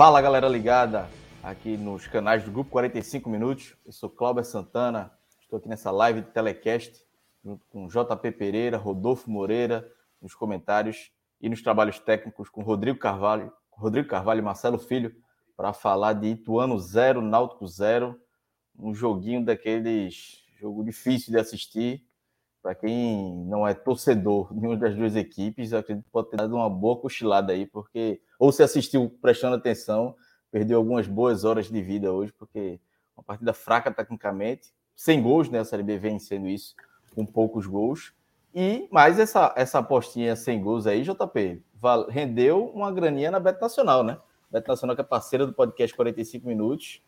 Fala galera ligada aqui nos canais do Grupo 45 Minutos. Eu sou Cláudio Santana, estou aqui nessa live de telecast junto com JP Pereira, Rodolfo Moreira nos comentários e nos trabalhos técnicos com Rodrigo Carvalho, Rodrigo Carvalho e Marcelo Filho para falar de Ituano 0, Náutico 0, um joguinho daqueles jogo difícil de assistir. Para quem não é torcedor de nenhuma das duas equipes, acredito que pode ter dado uma boa cochilada aí, porque ou se assistiu prestando atenção, perdeu algumas boas horas de vida hoje, porque uma partida fraca tecnicamente, sem gols, né? A Série B vem sendo isso, com poucos gols. E mais essa, essa apostinha sem gols aí, JP, rendeu uma graninha na Beto Nacional, né? Beto Nacional, que é parceira do podcast 45 Minutos.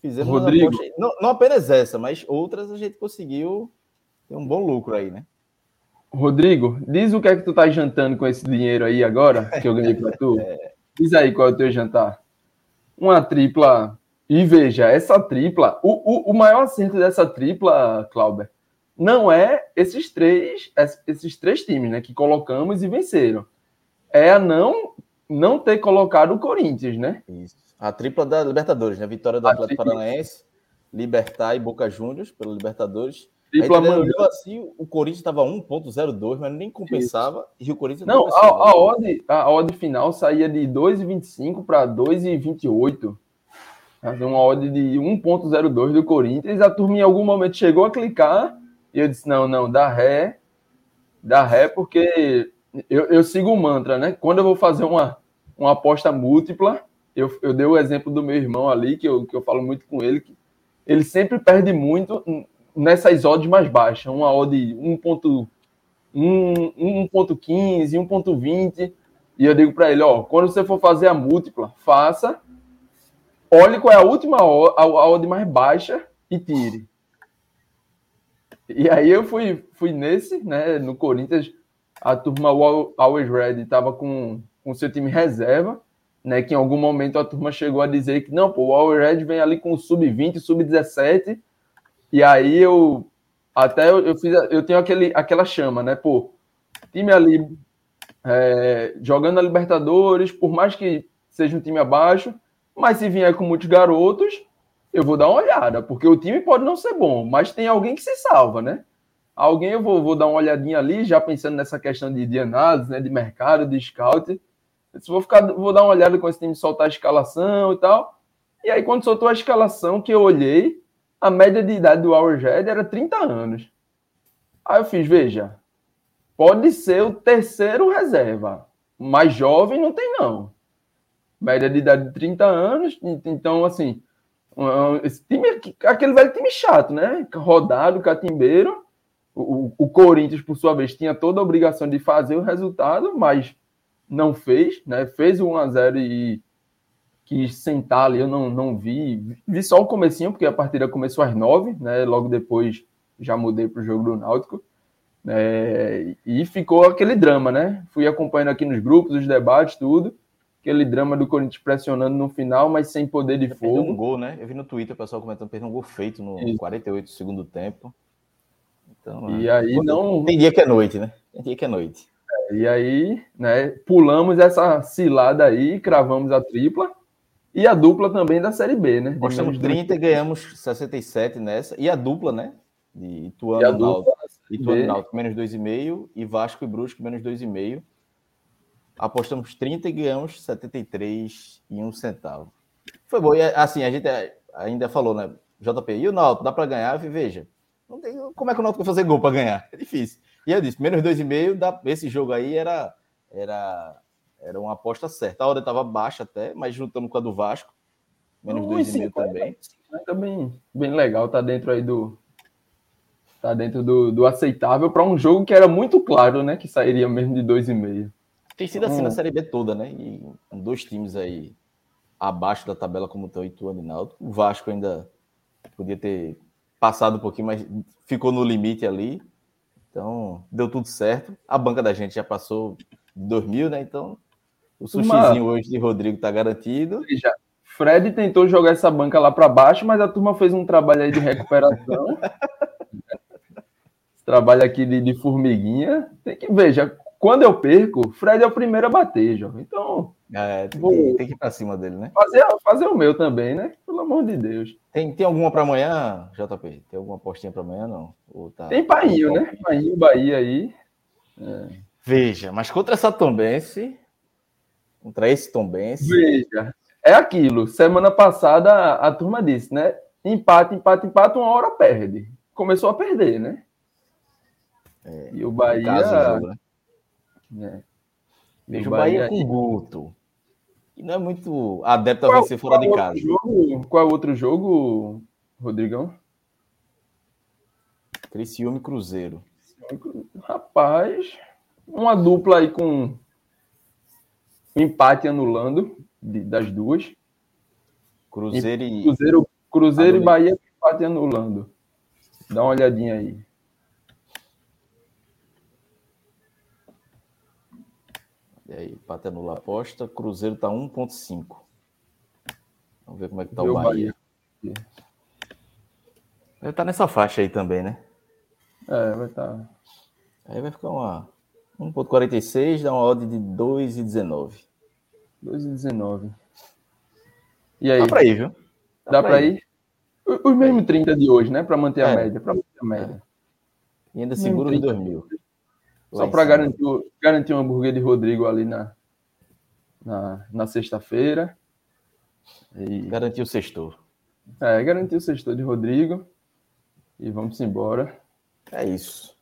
Fizemos Rodrigo. Não, não apenas essa, mas outras a gente conseguiu ter um bom lucro aí, né? Rodrigo, diz o que é que tu tá jantando com esse dinheiro aí agora, que eu ganhei para tu. Diz aí qual é o teu jantar. Uma tripla. E veja, essa tripla, o, o, o maior acerto dessa tripla, Clauber, não é esses três, esses três times, né, que colocamos e venceram. É a não não ter colocado o Corinthians, né? Isso. A tripla da Libertadores, né? Vitória do A Atlético tripla. Paranaense, Libertar e Boca Juniors pela Libertadores. Tripla mandou. Assim, o Corinthians estava 1.02, mas nem compensava. E o Corinthians Não, compensava. a, a, odd, a odd final saía de 2,25 para 2,28. Fazer uma odd de 1,02 do Corinthians. A turma em algum momento chegou a clicar e eu disse: não, não, dá ré. Dá ré, porque eu, eu sigo o mantra, né? Quando eu vou fazer uma, uma aposta múltipla, eu, eu dei o exemplo do meu irmão ali, que eu, que eu falo muito com ele, que ele sempre perde muito nessas odds mais baixas. Uma odd 1,1 1.15, 1.20, e eu digo para ele, ó, quando você for fazer a múltipla, faça, olhe qual é a última o- a, odd mais baixa e tire. E aí eu fui, fui nesse, né, no Corinthians, a turma Al- Always Red estava com com seu time reserva, né, que em algum momento a turma chegou a dizer que não, pô, o Always Red vem ali com sub-20, sub-17, e aí eu até eu, eu fiz, eu tenho aquele, aquela chama, né? Pô, time ali é, jogando a Libertadores, por mais que seja um time abaixo, mas se vier com muitos garotos, eu vou dar uma olhada, porque o time pode não ser bom, mas tem alguém que se salva, né? Alguém eu vou, vou dar uma olhadinha ali, já pensando nessa questão de, de análise, né? De mercado, de scout. Vou, ficar, vou dar uma olhada com esse time soltar a escalação e tal. E aí, quando soltou a escalação, que eu olhei, a média de idade do Red era 30 anos. Aí eu fiz, veja, pode ser o terceiro reserva, mas jovem não tem não. Média de idade de 30 anos, então assim, esse time, aquele velho time chato, né? Rodado, catimbeiro. O- o Corinthians, por sua vez, tinha toda a obrigação de fazer o resultado, mas não fez, né? Fez o 1x0 e quis sentar ali, eu não, não vi. Vi só o comecinho, porque a partida começou às nove, né? Logo depois já mudei para o jogo do Náutico. É, e ficou aquele drama, né? Fui acompanhando aqui nos grupos, os debates, tudo. Aquele drama do Corinthians pressionando no final, mas sem poder de Perdeu um fogo. gol, né? Eu vi no Twitter o pessoal comentando, perdeu um gol feito no Isso. 48 do segundo tempo. Então, E é. aí não, Tem dia que é noite, né? Tem dia que é noite. E aí, né, pulamos essa cilada aí, cravamos a tripla e a dupla também da Série B, né? Menos dois 30 e ganhamos 67 nessa. E a dupla, né? De Ituano E a dupla Ituano e B. Náutico menos 2,5 e Vasco e Brusque menos 2,5. Apostamos 30 e ganhamos 73 e um centavo. Foi bom. E assim, a gente ainda falou, né? JP, e o Náutico, dá para ganhar? Veja, não tem, como é que o Náutico vai fazer gol para ganhar? É difícil. E eu disse, menos 2,5, esse jogo aí era, era, era uma aposta certa. A hora estava baixa até, mas juntando com a do Vasco, menos 2,5 também. Também bem legal, tá dentro aí do, tá dentro do, do aceitável para um jogo que era muito claro, né? Que sairia mesmo de 2,5. Tem sido assim hum. na Série B toda, né? E dois times aí abaixo da tabela como estão Ituano e Náutico. O Vasco ainda podia ter passado um pouquinho, mas ficou no limite ali. Então, deu tudo certo. A banca da gente já passou de 2000, né? Então, o sushizinho Uma... hoje de Rodrigo tá garantido. Fred tentou jogar essa banca lá para baixo, mas a turma fez um trabalho aí de recuperação. trabalho aqui de, de, formiguinha. Tem que ver, já quando eu perco, Fred é o primeiro a bater, João. Então. É, tem, que, tem que ir pra cima dele, né? Fazer, fazer o meu também, né? Pelo amor de Deus. Tem, tem alguma para amanhã, JP? Tem alguma postinha para amanhã, não? Tá... Tem Painho, né? Painho, Bahia aí. É. Veja, mas contra essa Tombense, contra esse Tombense. Veja, é aquilo. Semana passada a, a turma disse, né? Empate, empate, empate, uma hora perde. Começou a perder, né? É, e o Bahia. Jogo, né? É. Vejo o Bahia, Bahia com Guto. E não é muito adepto a vencer fora de casa. Jogo, qual é o outro jogo, Rodrigão? Criciúma e Cruzeiro. Rapaz, uma dupla aí com empate anulando de, das duas. Cruzeiro e. Cruzeiro, Cruzeiro e Bahia empate anulando. Dá uma olhadinha aí. E aí, empate anula a aposta. Cruzeiro tá 1,5. Vamos ver como é que tá o Bahia. Bahia. Vai estar tá nessa faixa aí também, né? É, vai estar. Tá. Aí vai ficar uma 1,46, dá uma odd de 2,19. 2,19. E aí? Dá pra ir, viu? Dá, Dá pra, pra ir? ir? Os mesmos 30 de hoje, né? Pra manter a é. média. Pra manter a média. É. E ainda segura os 2 mil. Só para garantir, garantir um hambúrguer de Rodrigo ali na, na, na sexta-feira. E... Garantir o sextor. É, garantir o sextor de Rodrigo. E vamos embora. É isso.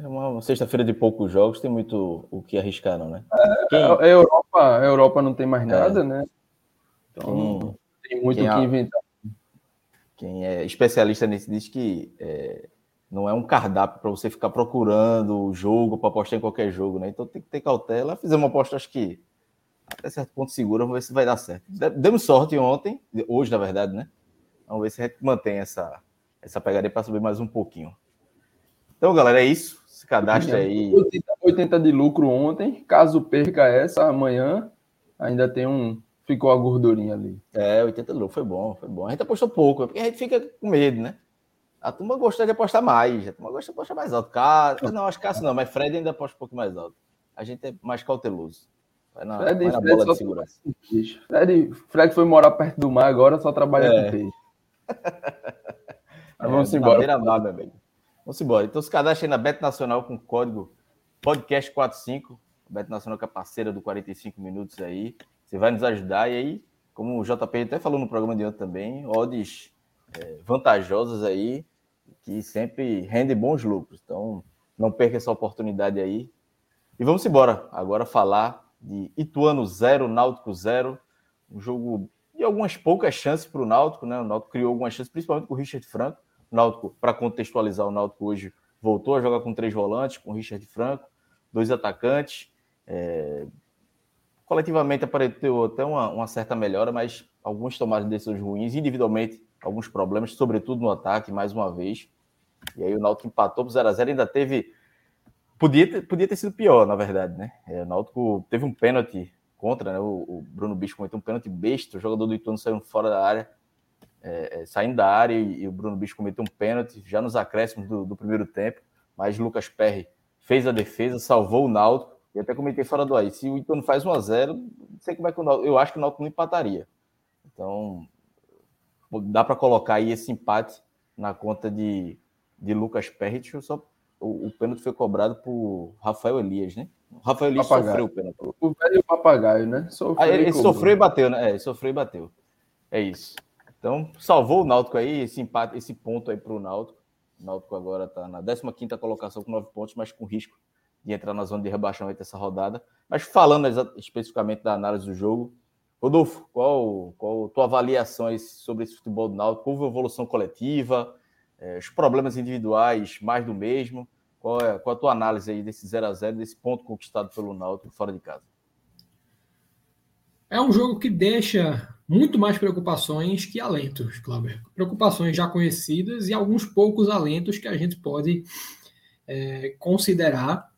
É uma sexta-feira de poucos jogos, tem muito o que arriscar, não, né? É, Quem... a, Europa, a Europa não tem mais é. nada, é. né? Então Quem... tem muito o que é... inventar. Quem é especialista nisso diz que é, não é um cardápio para você ficar procurando o jogo para apostar em qualquer jogo, né? Então tem que ter cautela. Fizemos uma aposta, acho que até certo ponto segura, vamos ver se vai dar certo. Demos sorte ontem, hoje, na verdade, né? Vamos ver se a gente mantém essa, essa pegadinha para subir mais um pouquinho. Então, galera, é isso. Cadastre aí. 80, 80 de lucro ontem. Caso perca essa, amanhã ainda tem um. Ficou a gordurinha ali. É, 80 de lucro. Foi bom, foi bom. A gente apostou pouco, porque a gente fica com medo, né? A turma gosta de apostar mais, a turma gosta de apostar mais alto. Cássio, não, acho que Cássio não, mas Fred ainda aposta um pouco mais alto. A gente é mais cauteloso. Vai na, Fred, vai na Fred bola de segurança. Fred, Fred foi morar perto do mar agora, só trabalha é. com peixe. Mas vamos é, embora. Mar, meu amigo. Vamos embora. Então se cadastre aí na Bet Nacional com código podcast45. Bet Nacional que é parceira do 45 minutos aí. Você vai nos ajudar. E aí, como o JP até falou no programa de ontem também, odds é, vantajosas aí, que sempre rendem bons lucros. Então, não perca essa oportunidade aí. E vamos embora agora falar de Ituano 0, Náutico 0, um jogo de algumas poucas chances para o Náutico, né? O Náutico criou algumas chances, principalmente com o Richard Franco. O Náutico, para contextualizar, o Náutico hoje voltou a jogar com três volantes, com Richard Franco, dois atacantes. É... Coletivamente apareceu até uma, uma certa melhora, mas alguns tomadas decisões ruins, individualmente alguns problemas, sobretudo no ataque, mais uma vez. E aí o Náutico empatou para 0x0, ainda teve. Podia ter, podia ter sido pior, na verdade, né? É, o Náutico teve um pênalti contra, né? O, o Bruno Bicho cometeu um pênalti besta, o jogador do Ituano saiu fora da área, é, é, saindo da área, e, e, o Bruno Bicho cometeu um pênalti já nos acréscimos do, do primeiro tempo, mas Lucas Perry fez a defesa, salvou o Náutico, e até comentei fora do aí. Se o Ituano faz 1x0, não sei como é que o Náutico. Eu acho que o Náutico não empataria. Então, dá para colocar aí esse empate na conta de, de Lucas Perrit. Só, o, o pênalti foi cobrado por Rafael Elias, né? O Rafael Elias papagaio. sofreu o pênalti. O velho papagaio, né? Sofreu ah, ele sofreu e bateu, né? É, ele sofreu e bateu. É isso. Então, salvou o Náutico aí, esse empate, esse ponto aí para o Náutico. O Náutico agora está na 15 colocação com 9 pontos, mas com risco de entrar na zona de rebaixamento essa rodada. Mas falando especificamente da análise do jogo, Rodolfo, qual, qual tua avaliação sobre esse futebol do Náutico? Houve evolução coletiva, é, os problemas individuais mais do mesmo? Qual é, qual a tua análise aí desse 0 a 0 desse ponto conquistado pelo Náutico fora de casa? É um jogo que deixa muito mais preocupações que alentos, Cláudio. Preocupações já conhecidas e alguns poucos alentos que a gente pode é, considerar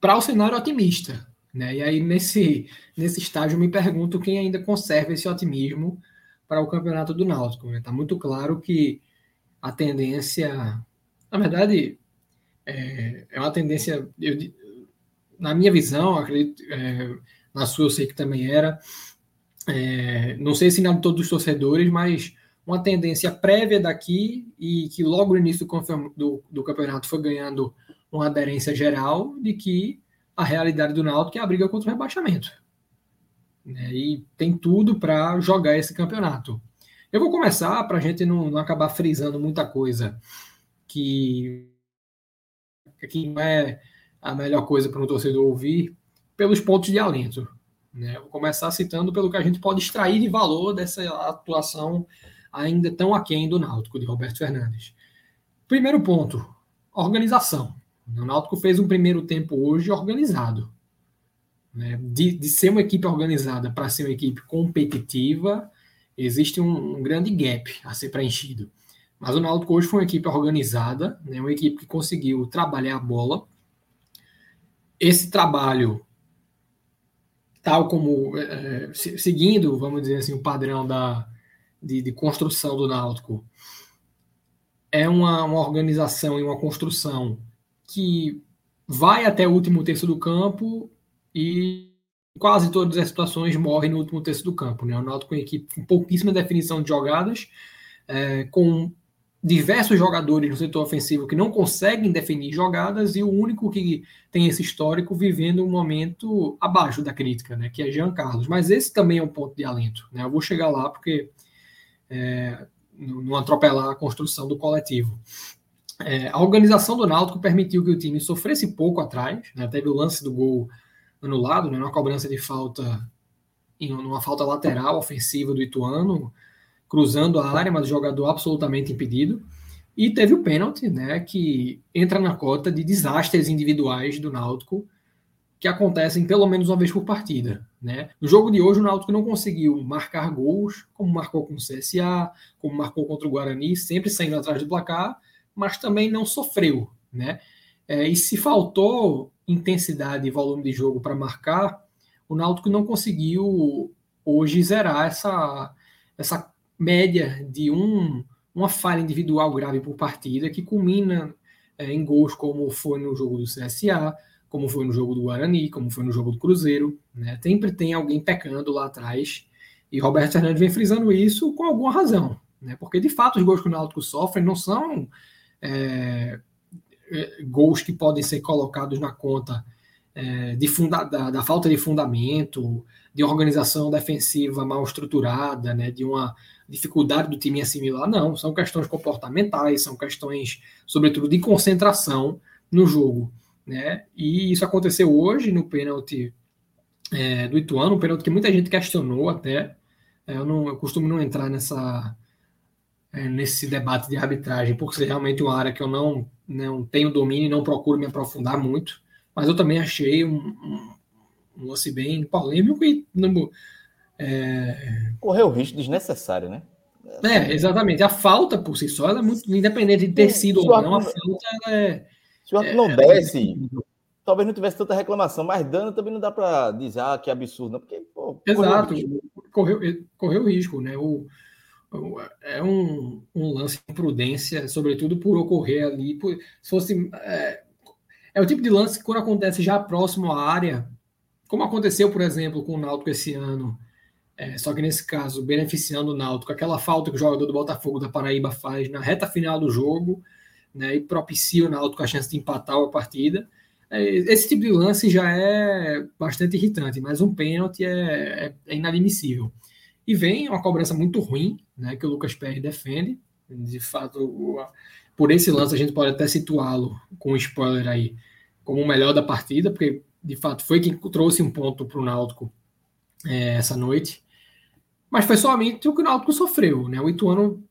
para o cenário otimista. Né? E aí, nesse, nesse estágio, me pergunto quem ainda conserva esse otimismo para o campeonato do Náutico. Está né? Tá muito claro que a tendência, na verdade, é, é uma tendência, eu, na minha visão, acredito, é, na sua eu sei que também era, é, não sei se de todos os torcedores, mas uma tendência prévia daqui e que logo no início do, do, do campeonato foi ganhando uma aderência geral de que a realidade do Náutico é a briga contra o rebaixamento. Né? E tem tudo para jogar esse campeonato. Eu vou começar para a gente não, não, acabar frisando muita coisa que, que não é a melhor coisa para um torcedor ouvir pelos pontos de alento. Né? Vou começar citando pelo que a gente pode extrair de valor dessa atuação ainda tão aquém do Náutico, de Roberto Fernandes. Primeiro ponto, organização. O Náutico fez um primeiro tempo hoje organizado. Né? De, de ser uma equipe organizada para ser uma equipe competitiva, existe um, um, grande gap a ser preenchido. Mas o Náutico hoje foi uma equipe organizada, né? uma equipe que conseguiu trabalhar a bola. Esse trabalho, tal como é, seguindo, vamos dizer assim, o padrão da, de, de construção do Náutico, é uma, uma organização e uma construção que vai até o último terço do campo e quase todas as situações morrem no último terço do campo. Né? O Náutico com equipe com pouquíssima definição de jogadas, é, com diversos jogadores no setor ofensivo que não conseguem definir jogadas e o único que tem esse histórico vivendo um momento abaixo da crítica, né, que é Jean Carlos. Mas esse também é um ponto de alento. Né? Eu vou chegar lá porque é, não atropelar a construção do coletivo. É, a organização do Náutico permitiu que o time sofresse pouco atrás, né? teve o lance do gol anulado, né? numa cobrança de falta, em uma falta lateral ofensiva do Ituano, cruzando a área, mas o jogador absolutamente impedido. E teve o pênalti, né, que entra na cota de desastres individuais do Náutico, que acontecem pelo menos uma vez por partida. Né? No jogo de hoje, o Náutico não conseguiu marcar gols, como marcou com o CSA, como marcou contra o Guarani, sempre saindo atrás do placar, mas também não sofreu, né? É, e se faltou intensidade e volume de jogo para marcar, o Náutico não conseguiu hoje zerar essa, essa média de um, uma falha individual grave por partida que culmina é, em gols como foi no jogo do CSA, como foi no jogo do Guarani, como foi no jogo do Cruzeiro. Né? Sempre tem alguém pecando lá atrás. E Roberto Fernandes vem frisando isso com alguma razão. Né? Porque, de fato, os gols que o Náutico sofre não são é, é, gols que podem ser colocados na conta é, de funda da, da, falta de fundamento, de organização defensiva mal estruturada, né, de uma dificuldade do time assimilar, não, são questões comportamentais, são questões, sobretudo, de concentração no jogo. Né? E isso aconteceu hoje no pênalti é, do Ituano, um pênalti que muita gente questionou até. É, eu, não, eu costumo não entrar nessa, é, nesse debate de arbitragem, por ser realmente uma área que eu não, não tenho domínio e não procuro me aprofundar muito, mas eu também achei um, um, um lance bem polêmico e não, é... correu risco desnecessário, né? É, exatamente. A falta por si só é muito independente de ter sido ou não, a falta é. Se o é, não desse, é talvez não tivesse tanta reclamação, mas dano também não dá para dizer ah, que absurdo, não, porque pô, Exato, correu, correu, risco, né? O, é um, um lance de prudência, sobretudo por ocorrer ali. Por, se fosse. É, é, o tipo de lance que, quando acontece já próximo à área, como aconteceu, por exemplo, com o Náutico esse ano, é, só que nesse caso, beneficiando o Náutico, aquela falta que o jogador do Botafogo da Paraíba faz na reta final do jogo, né, e propicia o Náutico a chance de empatar a partida. É, esse tipo de lance já é bastante irritante, mas um pênalti é, é, é inadmissível. E vem uma cobrança muito ruim, né, que o Lucas Perry defende, De fato, por esse lance a gente pode até situá-lo com spoiler aí como o melhor da partida, porque de fato foi quem trouxe um ponto para o Náutico é, essa noite. Mas foi somente o que o Náutico sofreu. Né? O Ituano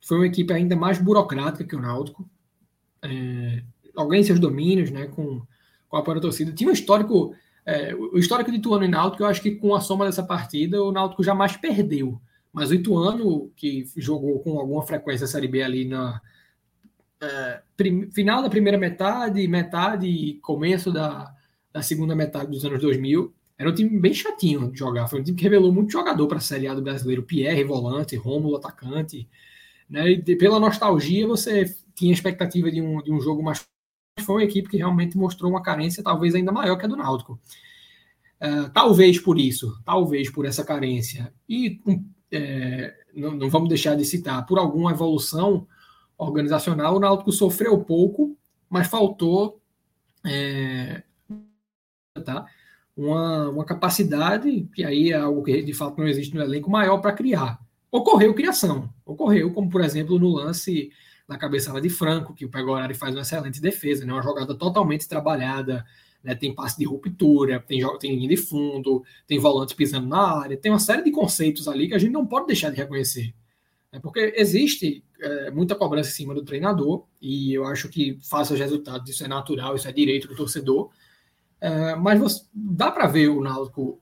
foi uma equipe ainda mais burocrática que o Náutico. É, alguém seus domínios, né, com, com a apoio da torcida. Tinha um histórico, é, o histórico de Ituano e Náutico, eu acho que com a soma dessa partida, o Náutico jamais perdeu. Mas o Ituano, que jogou com alguma frequência a Série B ali na é, prim, final da primeira metade, metade e começo da, da segunda metade dos anos 2000, era um time bem chatinho de jogar. Foi um time que revelou muito jogador para a Série A do brasileiro. Pierre, volante, Rômulo, atacante. Né? E pela nostalgia, você tinha expectativa de um, de um jogo mais. Foi uma equipe que realmente mostrou uma carência talvez ainda maior que a do Náutico. Uh, talvez por isso, talvez por essa carência. E um, é, não, não, vamos deixar de citar, por alguma evolução organizacional, o Náutico sofreu pouco, mas faltou é, tá? Uma, uma capacidade, que aí é algo que de fato não existe no elenco, maior para criar. Ocorreu criação, ocorreu, como por exemplo no lance na cabeçada de Franco, que o Pegorari faz uma excelente defesa, né? uma jogada totalmente trabalhada, né? tem passe de ruptura, tem, tem linha de fundo, tem volante pisando na área, tem uma série de conceitos ali que a gente não pode deixar de reconhecer. Né? Porque existe é, muita cobrança em cima do treinador, e eu acho que faça os resultados, isso é natural, isso é direito do torcedor, é, mas você, dá para ver o Náutico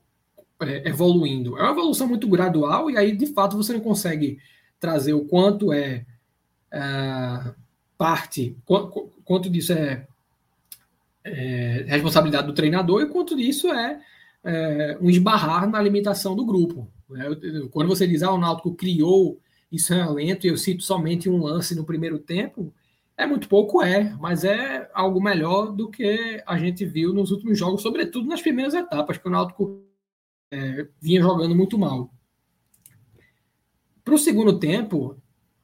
é, evoluindo. É uma evolução muito gradual, e aí, de fato, você não consegue trazer o quanto é, é parte, quanto, quanto disso é, é, responsabilidade do treinador e quanto disso é, é um esbarrar na limitação do grupo. Né? Quando você diz, ah, o Náutico criou isso é lento, e eu cito somente um lance no primeiro tempo, é muito pouco, é, mas é algo melhor do que a gente viu nos últimos jogos, sobretudo nas primeiras etapas, que o Náutico é, vinha jogando muito mal. Para o segundo tempo,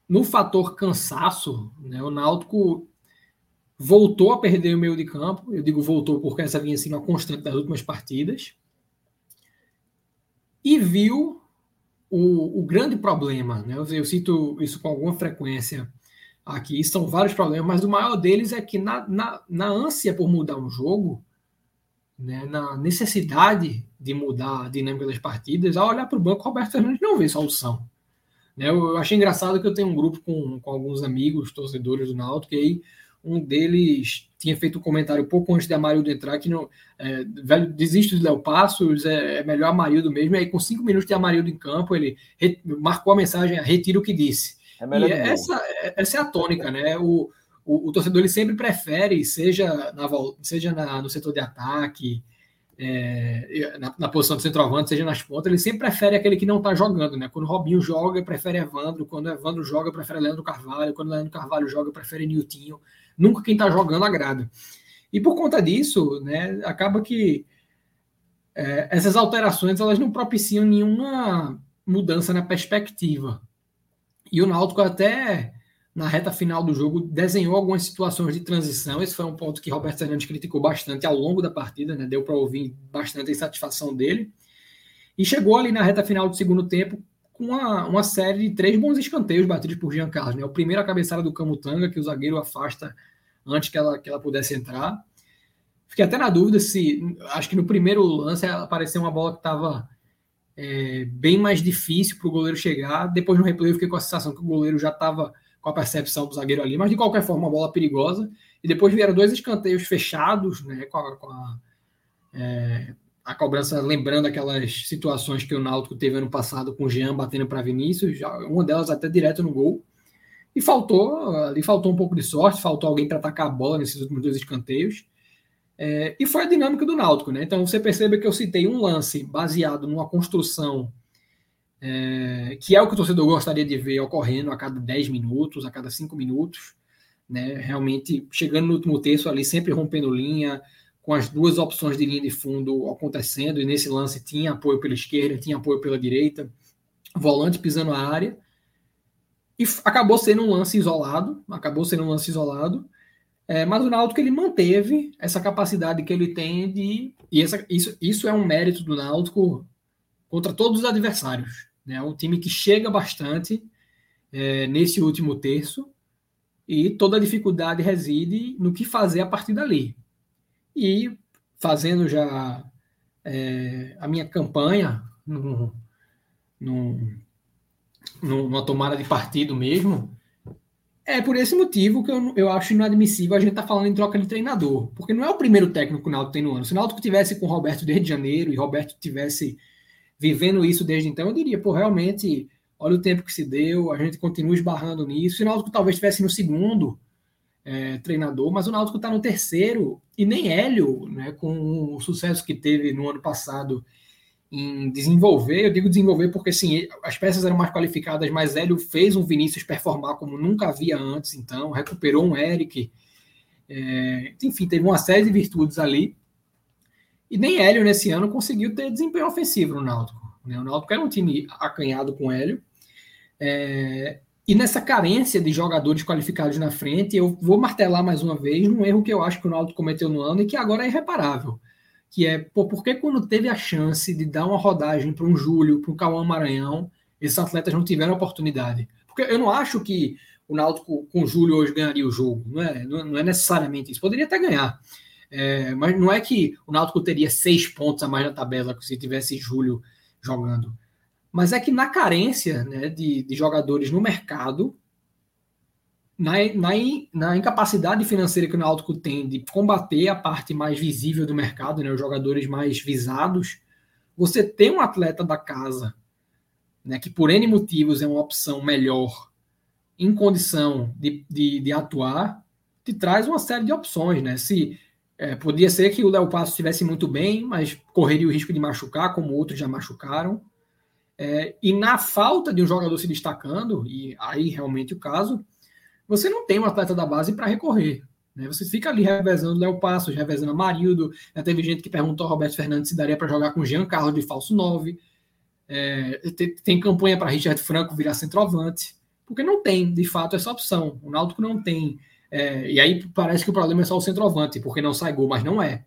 no fator cansaço, né, o Náutico voltou a perder o meio de campo. Eu digo voltou porque essa vinha sendo a constante das últimas partidas. E viu o, o grande problema, né? Eu, eu, cito isso com alguma frequência aqui, são vários problemas, mas o maior deles é que na, na, na ânsia por mudar um jogo, né, na necessidade de mudar a dinâmica das partidas, ao olhar para o banco, Roberto Fernandes não vê solução. Né, eu, eu achei engraçado que eu tenho um grupo com, com alguns amigos, torcedores do Náutico, e aí um deles tinha feito um comentário pouco antes de Amarildo entrar que não, é, velho, desisto de Léo Passos, é, é, melhor Amarildo mesmo. E aí, com cinco minutos de Amarildo em campo, ele re, marcou a mensagem, retira o que disse. É e essa, essa é a tônica, né? O, o, o, torcedor ele sempre prefere, seja, na, seja na, no setor de ataque, é, na, na, posição de centroavante, seja nas pontas, ele sempre prefere aquele que não está jogando, né? Quando o Robinho joga, prefere Evandro, quando Evandro joga, prefere Leandro Carvalho, quando Leandro Carvalho joga, prefere Niltinho nunca quem está jogando agrada. E por conta disso, né, acaba que é, essas alterações elas não propiciam nenhuma mudança na perspectiva. E o Náutico até na reta final do jogo desenhou algumas situações de transição. Esse foi um ponto que Roberto Fernandes criticou bastante ao longo da partida, né? Deu para ouvir bastante a insatisfação dele. E chegou ali na reta final do segundo tempo com uma, uma série de três bons escanteios batidos por Jean Carlos. Né? O primeiro a cabeçada do Camutanga, que o zagueiro afasta antes que ela, que ela pudesse entrar. Fiquei até na dúvida se. Acho que no primeiro lance apareceu uma bola que estava é, bem mais difícil para o goleiro chegar. Depois no replay eu fiquei com a sensação que o goleiro já estava com a percepção do zagueiro ali, mas de qualquer forma, uma bola perigosa. E depois vieram dois escanteios fechados, né, com a, com a é, a cobrança lembrando aquelas situações que o Náutico teve ano passado com o Jean batendo para Vinícius, uma delas até direto no gol. E faltou, ali faltou um pouco de sorte, faltou alguém para atacar a bola nesses últimos dois escanteios. É, e foi a dinâmica do Náutico, né? Então você percebe que eu citei um lance baseado numa construção é, que é o que o torcedor gostaria de ver ocorrendo a cada 10 minutos, a cada 5 minutos, né? Realmente chegando no último terço ali, sempre rompendo linha, com as duas opções de linha de fundo acontecendo, e nesse lance tinha apoio pela esquerda, tinha apoio pela direita, volante pisando a área, e acabou sendo um lance isolado, acabou sendo um lance isolado, é, mas o Náutico ele manteve essa capacidade que ele tem de, e essa, isso, isso é um mérito do Náutico contra todos os adversários, né? É um time que chega bastante é, nesse último terço, e toda a dificuldade reside no que fazer a partir dali. E fazendo já é, a minha campanha numa tomada de partido mesmo, é por esse motivo que eu, eu acho inadmissível a gente estar tá falando em troca de treinador. Porque não é o primeiro técnico que o Náutico tem no ano. Se o Náutico tivesse com o Roberto desde janeiro e Roberto tivesse vivendo isso desde então, eu diria, pô, realmente, olha o tempo que se deu, a gente continua esbarrando nisso. E o Náutico talvez estivesse no segundo é, treinador, mas o Náutico está no terceiro. E nem Hélio, né, com o sucesso que teve no ano passado em desenvolver, eu digo desenvolver porque assim, as peças eram mais qualificadas, mas Hélio fez um Vinícius performar como nunca havia antes, então recuperou um Eric, é, enfim, teve uma série de virtudes ali. E nem Hélio nesse ano conseguiu ter desempenho ofensivo no Náutico. Né? O Náutico era um time acanhado com Hélio. É, e nessa carência de jogadores qualificados na frente, eu vou martelar mais uma vez num erro que eu acho que o Náutico cometeu no ano e que agora é irreparável que é pô, por que quando teve a chance de dar uma rodagem para um Júlio, para um Cauã Maranhão, esses atletas não tiveram oportunidade? Porque eu não acho que o Náutico com o Júlio hoje ganharia o jogo, não é, não é necessariamente isso. Poderia até ganhar, é, mas não é que o Náutico teria seis pontos a mais na tabela se tivesse Júlio jogando. Mas é que na carência né, de, de jogadores no mercado, na, na, na, incapacidade financeira que o Náutico tem de combater a parte mais visível do mercado, né, os jogadores mais visados, você tem um atleta da casa, né, que por N motivos é uma opção melhor, em condição de, de, de atuar, te traz uma série de opções. Né? Se é, Podia ser que o Léo Passo estivesse muito bem, mas correria o risco de machucar, como outros já machucaram. É, e na falta de um jogador se destacando, e aí realmente o caso, você não tem um atleta da base para recorrer. Né? Você fica ali revezando Léo Passos, revezando Amarildo. Já teve gente que perguntou ao Roberto Fernandes se daria para jogar com Jean Carlos de falso 9. É, tem, tem, campanha para Richard Franco virar centroavante, porque não tem, de fato, essa opção. O Náutico não tem. É, e aí parece que o problema é só o centroavante, porque não sai gol, mas não é.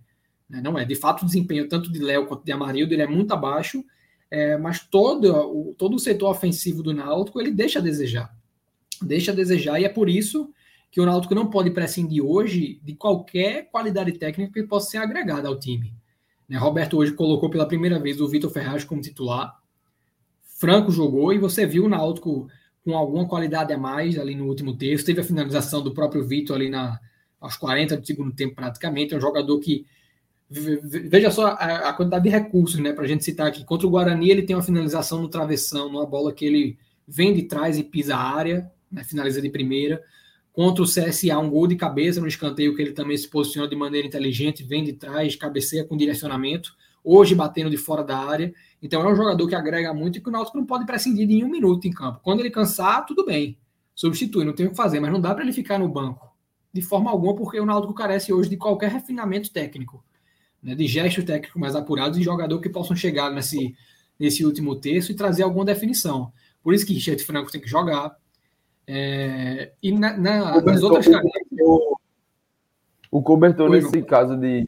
Né? Não é. De fato, o desempenho tanto de Léo quanto de Amarildo ele é muito abaixo, é, mas todo o, todo o setor ofensivo do Náutico ele deixa a desejar deixa a desejar, e é por isso que o Náutico não pode prescindir hoje de qualquer qualidade técnica que possa ser agregada ao time. Né? Roberto hoje colocou pela primeira vez o Vitor Ferraz como titular. Franco jogou e você viu o Náutico com alguma qualidade a mais ali no último terço. Teve a finalização do próprio Vitor ali na, aos 40 do segundo tempo, praticamente. É um jogador que. Veja só a, a quantidade de recursos, né? Para a gente citar aqui. Contra o Guarani, ele tem uma finalização no travessão, numa bola que ele vem de trás e pisa a área né, finaliza de primeira. Contra o CSA, um gol de cabeça no escanteio, que ele também se posiciona de maneira inteligente, vem de trás, cabeceia com direcionamento. Hoje batendo de fora da área. Então é um jogador que agrega muito e que o Náutico não pode prescindir de um minuto em campo. Quando ele cansar, tudo bem. Substitui, não tem o que fazer, mas não dá para ele ficar no banco. De forma alguma, porque o Náutico carece hoje de qualquer refinamento técnico. Né, de gestos técnicos mais apurados e jogador que possam chegar nesse, nesse último terço e trazer alguma definição. Por isso que Richard Franco tem que jogar, é, e na, na, nas outras O, o cobertor Oi, nesse caso de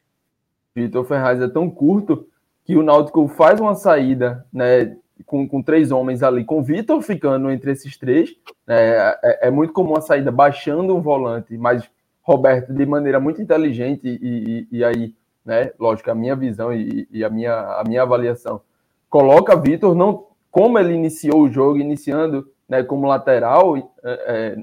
Vitor Ferraz é tão curto que o Náutico faz uma saída né, com, com três homens ali, com o Vitor ficando entre esses três. Né, é, é, muito comum a saída baixando um volante, mas Roberto, de maneira muito inteligente, e, e, e aí, né, lógico, a minha visão e, e, a, minha, a minha avaliação, coloca Vitor, não como ele iniciou o jogo, iniciando né, como lateral, é, é,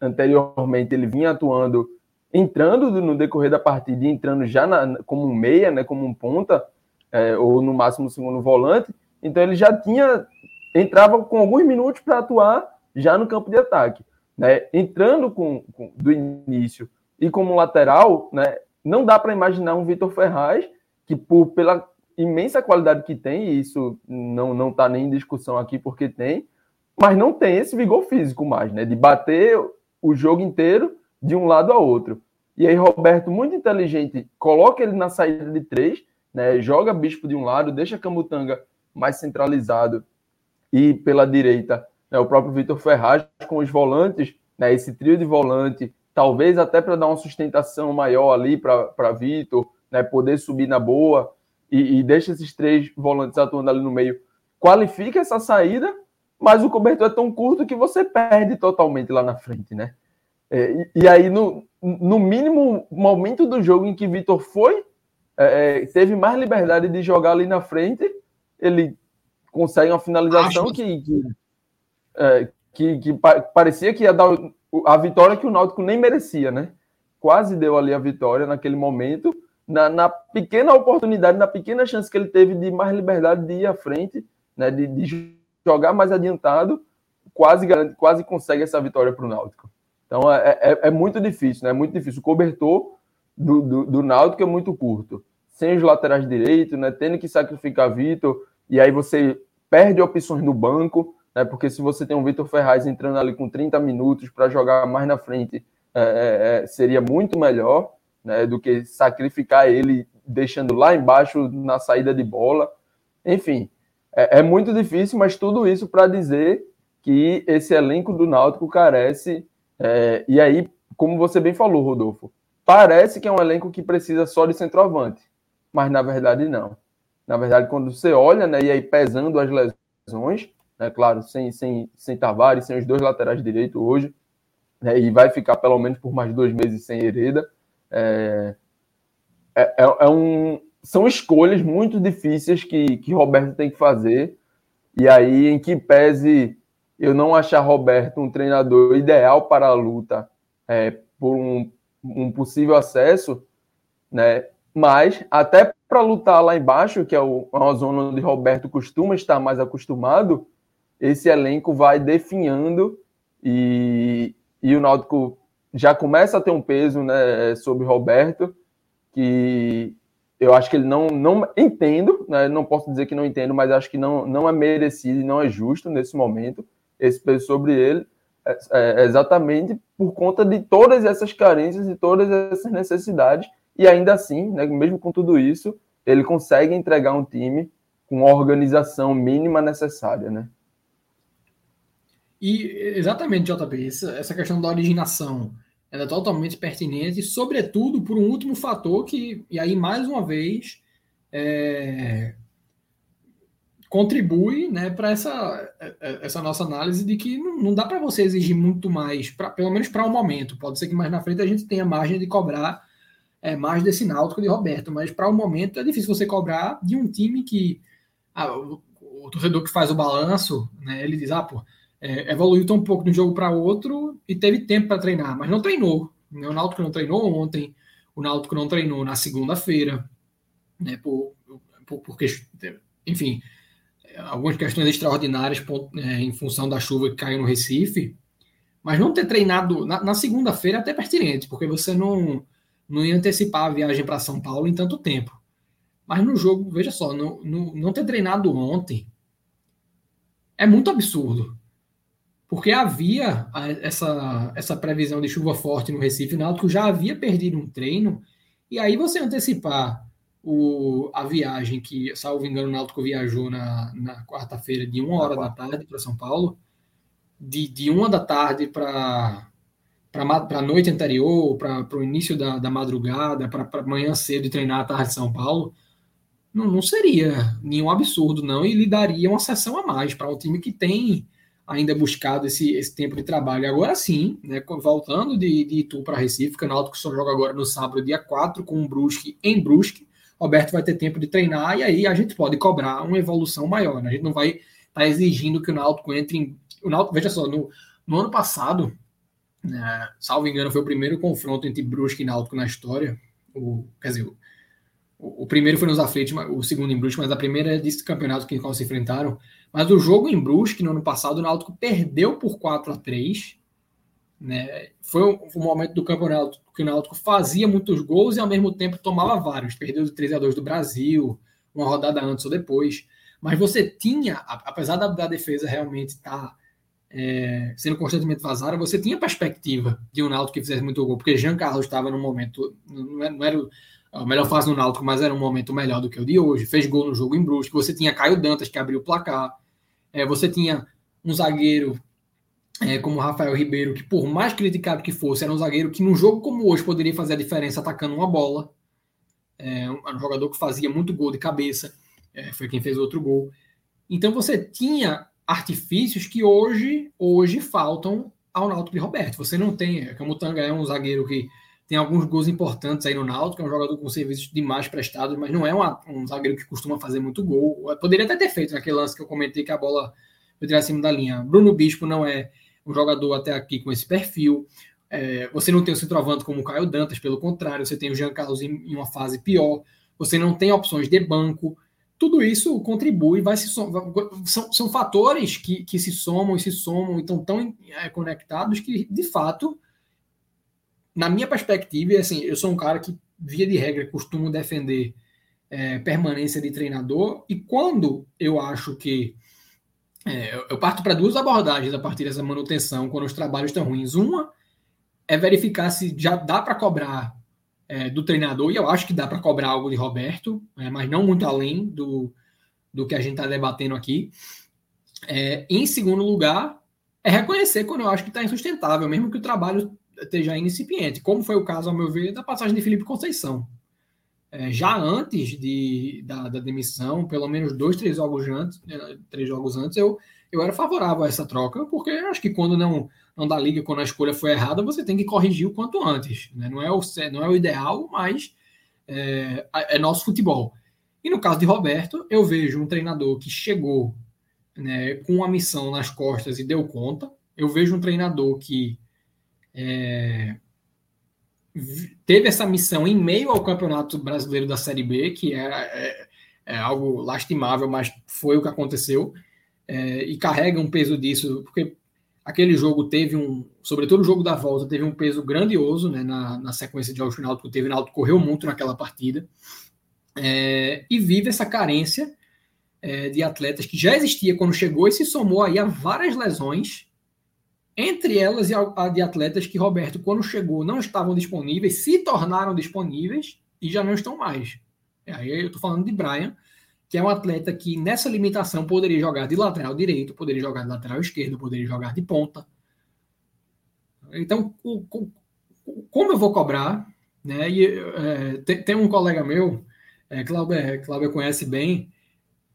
anteriormente ele vinha atuando, entrando no decorrer da partida, entrando já na, como um meia, né, como um ponta, é, ou no máximo segundo volante, então ele já tinha, entrava com alguns minutos para atuar já no campo de ataque. Né, entrando com, com, do início e como lateral, né, não dá para imaginar um Vitor Ferraz que por pela imensa qualidade que tem, e isso não não está nem em discussão aqui porque tem, mas não tem esse vigor físico mais, né? De bater o jogo inteiro de um lado a outro. E aí, Roberto, muito inteligente, coloca ele na saída de três, né? Joga Bispo de um lado, deixa Camutanga mais centralizado e pela direita, né? O próprio Vitor Ferraz com os volantes, né? Esse trio de volante, talvez até para dar uma sustentação maior ali para Vitor, né? Poder subir na boa e, e deixa esses três volantes atuando ali no meio. Qualifica essa saída mas o cobertor é tão curto que você perde totalmente lá na frente, né? É, e, e, aí, no, no mínimo momento do jogo em que Vitor foi, é, é, teve mais liberdade de jogar ali na frente, ele consegue uma finalização que, que, é, que, que parecia que ia dar a vitória que o Náutico nem merecia, né? Quase deu ali a vitória naquele momento, na, na, pequena oportunidade, na pequena chance que ele teve de mais liberdade de ir à frente, né? De, de jogar mais adiantado, quase quase consegue essa vitória para o Náutico. Então é, é, é, muito difícil, né? É muito difícil. O cobertor do, do, do Náutico é muito curto. Sem os laterais direitos, né? Tendo que sacrificar Vitor, e aí você perde opções no banco né? Porque se você tem um Vitor Ferraz entrando ali com 30 minutos para jogar mais na frente, é, é, é, seria muito melhor né, do que sacrificar ele deixando lá embaixo na saída de bola. Enfim, é, é muito difícil, mas tudo isso para dizer que esse elenco do Náutico carece. É, e aí, como você bem falou, Rodolfo, parece que é um elenco que precisa só de centroavante, mas na verdade não. Na verdade, quando você olha, né, e aí pesando as lesões, né? Claro, sem, sem, sem Tavares, sem os dois laterais direito hoje, né? e vai ficar pelo menos por mais dois meses sem Hereda. É, é, é, é um, são escolhas muito difíceis que, que Roberto tem que fazer, e aí em que pese eu não achar Roberto um treinador ideal para a luta é, por um, um possível acesso, né? Mas até para lutar lá embaixo, que é o, uma zona onde Roberto costuma estar mais acostumado, esse elenco vai definhando e, e o Náutico já começa a ter um peso né, sobre Roberto, que eu acho que ele não, não entendo, né, não posso dizer que não entendo, mas acho que não, não é merecido e não é justo nesse momento esse peso sobre ele, é, é, exatamente por conta de todas essas carências e todas essas necessidades, e ainda assim, né, mesmo com tudo isso, ele consegue entregar um time com a organização mínima necessária, né? E exatamente, JP, essa, questão da originação ela é totalmente pertinente, sobretudo por um último fator que, e aí mais uma vez, é, contribui né, para essa, essa nossa análise de que não, não dá para você exigir muito mais, pra, pelo menos para o um momento. Pode ser que mais na frente a gente tenha margem de cobrar é, mais desse náutico de Roberto, mas para o um momento é difícil você cobrar de um time que ah, o, o, torcedor que faz o balanço, né, ele diz, ah, pô, é, evoluiu tão pouco de um jogo para outro e teve tempo para treinar, mas não treinou. O Náutico não treinou ontem, o Náutico não treinou na segunda-feira, né, por, por, porque, enfim, algumas questões extraordinárias é, em função da chuva que caiu no Recife, mas não ter treinado na, na segunda-feira é até pertinente, porque você não, não ia antecipar a viagem para São Paulo em tanto tempo. Mas no jogo, veja só, no, no, não ter treinado ontem é muito absurdo porque havia essa, essa previsão de chuva forte no Recife, o Náutico já havia perdido um treino, e aí você antecipar o, a viagem que, salvo engano, o Náutico viajou na, na quarta-feira de uma hora da tarde para São Paulo, de, de uma da tarde para a noite anterior, para o início da, da madrugada, para manhã cedo e treinar à tarde de São Paulo, não, não seria nenhum absurdo, não, e lhe daria uma sessão a mais para o um time que tem ainda buscado esse, esse tempo de trabalho. Agora sim, né, voltando de, de Itu para Recife, o Náutico só joga agora no sábado, dia 4, com o Brusque em Brusque. Roberto vai ter tempo de treinar e aí a gente pode cobrar uma evolução maior. Né? A gente não vai estar tá exigindo que o Náutico entre em... O Náutico, veja só, no, no ano passado, né, salvo engano, foi o primeiro confronto entre Brusque e Náutico na história. O, quer dizer, o, o primeiro foi nos aflitos, o segundo em Brusque, mas a primeira é desse campeonato que eles se enfrentaram. Mas o jogo em Brusque, no ano passado, o Náutico perdeu por 4 a 3 né? Foi um, um, momento do campeonato que o Náutico fazia muitos gols e ao mesmo tempo tomava vários. Perdeu de 3 a 2 do Brasil, uma rodada antes ou depois. Mas você tinha, apesar da, da defesa realmente estar tá, é, sendo constantemente vazada, você tinha perspectiva de um Náutico que fizesse muito gol, porque Jean Carlos estava no momento, não era, não era a melhor fase no Náutico, mas era um momento melhor do que o de hoje. Fez gol no jogo em Brusque. Você tinha Caio Dantas que abriu o placar. É, você tinha um zagueiro é, como Rafael Ribeiro, que por mais criticado que fosse, era um zagueiro que num jogo como hoje poderia fazer a diferença atacando uma bola. É, um, jogador que fazia muito gol de cabeça. É, foi quem fez outro gol. Então você tinha artifícios que hoje, hoje faltam ao Náutico de Roberto. Você não tem, é Camutanga é um zagueiro que tem alguns gols importantes aí no Náutico, é um jogador com serviços demais prestados, mas não é uma, um zagueiro que costuma fazer muito gol. Poderia até ter feito naquele lance que eu comentei que a bola foi acima da linha. Bruno Bispo não é um jogador até aqui com esse perfil. É, você não tem o centroavante como o Caio Dantas, pelo contrário, você tem o Jean Carlos em, em uma fase pior. Você não tem opções de banco. Tudo isso contribui, vai se são, são fatores que, que se somam e se somam e estão tão é, conectados que, de fato, na minha perspectiva, assim, eu sou um cara que, via de regra, costumo defender é, permanência de treinador, e quando eu acho que. É, eu parto para duas abordagens a partir dessa manutenção, quando os trabalhos estão ruins. Uma é verificar se já dá para cobrar é, do treinador, e eu acho que dá para cobrar algo de Roberto, é, mas não muito além do, do que a gente está debatendo aqui. É, em segundo lugar, é reconhecer quando eu acho que está insustentável, mesmo que o trabalho esteja incipiente, como foi o caso, ao meu ver, da passagem de Felipe Conceição. É, já antes de, da, da, demissão, pelo menos dois, três jogos antes, né, três jogos antes, eu, eu era favorável a essa troca, porque acho que quando não, não dá liga, quando a escolha foi errada, você tem que corrigir o quanto antes. Né? Não, é o, não é o ideal, mas é, é nosso futebol. E no caso de Roberto, eu vejo um treinador que chegou né, com uma missão nas costas e deu conta. Eu vejo um treinador que é, teve essa missão em meio ao Campeonato Brasileiro da Série B, que é, é, é algo lastimável, mas foi o que aconteceu, é, e carrega um peso disso, porque aquele jogo teve um, sobretudo o jogo da volta, teve um peso grandioso né, na, na sequência de jogos que o teve, o Náutico correu muito naquela partida, é, e vive essa carência é, de atletas que já existia quando chegou e se somou aí a várias lesões, entre elas a de atletas que Roberto, quando chegou, não estavam disponíveis, se tornaram disponíveis e já não estão mais. Aí eu estou falando de Brian, que é um atleta que nessa limitação poderia jogar de lateral direito, poderia jogar de lateral esquerdo, poderia jogar de ponta. Então, como eu vou cobrar? Né? E, é, tem, um colega meu, é, Cláudio conhece bem,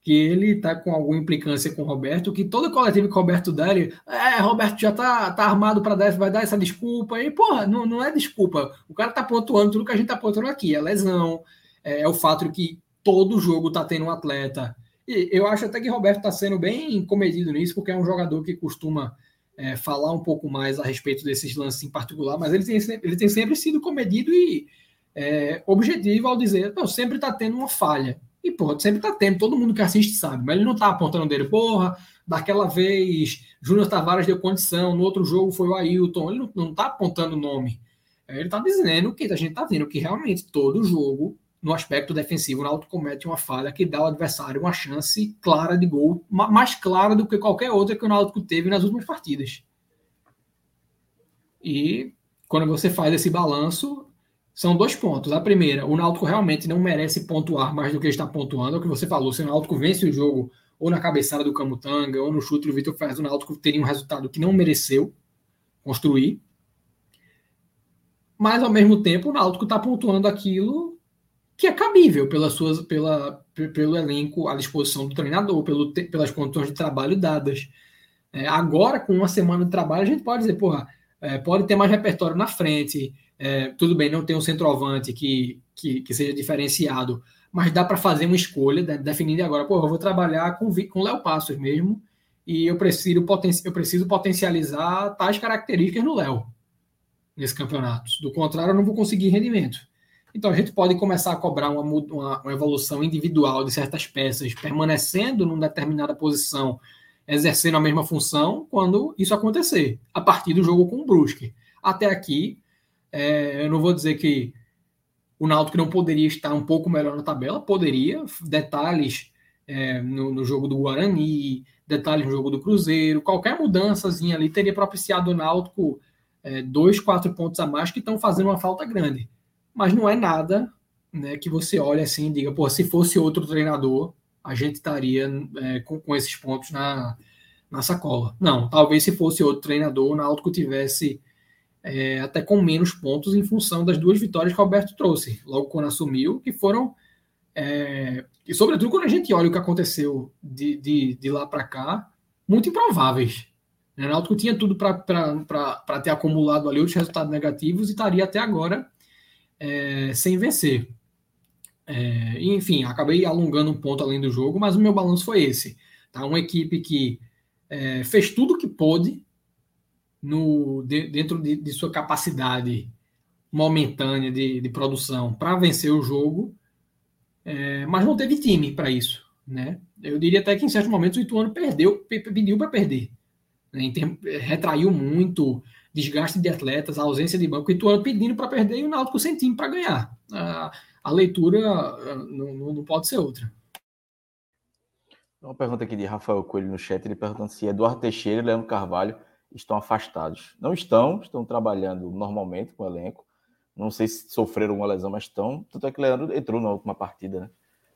que ele está com alguma implicância com o Roberto, que todo coletivo que o Roberto dá, ele, é, Roberto já tá, tá armado para dar, vai dar essa desculpa. E, porra, não, não é desculpa. O cara tá pontuando tudo que a gente tá pontuando aqui. É lesão, é, é o fato de que todo jogo tá tendo um atleta. E eu acho até que o Roberto tá sendo bem comedido nisso, porque é um jogador que costuma é, falar um pouco mais a respeito desses lances em particular, mas ele tem, ele tem sempre sido comedido e é, objetivo ao dizer, não, sempre tá tendo uma falha. E, porra, sempre tá tendo, todo mundo que assiste sabe, mas ele não tá apontando dele, porra, daquela vez Júnior Tavares deu condição, no outro jogo foi o Ailton, ele não, não tá apontando o nome. É, ele tá dizendo que a gente tá vendo que realmente todo jogo, no aspecto defensivo, o Náutico comete uma falha que dá ao adversário uma chance clara de gol, mais clara do que qualquer outra que o Náutico teve nas últimas partidas. E quando você faz esse balanço, são dois pontos. A primeira, o Náutico realmente não merece pontuar mais do que está pontuando. É o que você falou. Se o Náutico vence o jogo ou na cabeçada do Camutanga ou no chute do Vitor Ferraz, o Náutico teria um resultado que não mereceu construir. Mas, ao mesmo tempo, o Náutico está pontuando aquilo que é cabível pelas suas, pela, pelo elenco à disposição do treinador, pelo, pelas condições de trabalho dadas. É, agora, com uma semana de trabalho, a gente pode dizer, porra, é, pode ter mais repertório na frente, é, tudo bem, não tem um centroavante que, que, que seja diferenciado, mas dá para fazer uma escolha, definindo agora, pô, eu vou trabalhar com com Léo Passos mesmo, e eu preciso, poten eu preciso potencializar tais características no Léo, nesse campeonato. Do contrário, eu não vou conseguir rendimento. Então a gente pode começar a cobrar uma, uma, uma evolução individual de certas peças, permanecendo numa determinada posição, exercendo a mesma função, quando isso acontecer, a partir do jogo com o Brusque. Até aqui, é, eu não vou dizer que o Náutico não poderia estar um pouco melhor na tabela, poderia. Detalhes é, no, no, jogo do Guarani, detalhes no jogo do Cruzeiro, qualquer mudançazinha ali teria propiciado o Náutico é, dois, quatro pontos a mais que estão fazendo uma falta grande. Mas não é nada né, que você olhe assim e diga, pô, se fosse outro treinador, a gente estaria é, com, com esses pontos na, na sacola. Não, talvez se fosse outro treinador, o Náutico tivesse é, até com menos pontos em função das duas vitórias que o Alberto trouxe, logo quando assumiu, que foram. É, e sobretudo quando a gente olha o que aconteceu de, de, de lá para cá, muito improváveis. O Náutico tinha tudo para ter acumulado ali outros resultados negativos e estaria até agora é, sem vencer. É, enfim, acabei alongando um ponto além do jogo, mas o meu balanço foi esse. Tá? Uma equipe que é, fez tudo o que pôde no, de, dentro de, de, sua capacidade momentânea de, de produção para vencer o jogo, é, mas não teve time para isso. Né? Eu diria até que em certos momentos o Ituano perdeu, pediu para perder. Né? retraiu muito, desgaste de atletas, ausência de banco, o Ituano pedindo para perder e o Náutico sem time para ganhar. A, a leitura não, não pode ser outra. Uma pergunta aqui de Rafael Coelho no chat, ele perguntando se Eduardo Teixeira e Leandro Carvalho estão afastados. Não estão, estão trabalhando normalmente com o elenco. Não sei se sofreram uma lesão, mas estão. Tanto é que o Leandro entrou na última partida, né?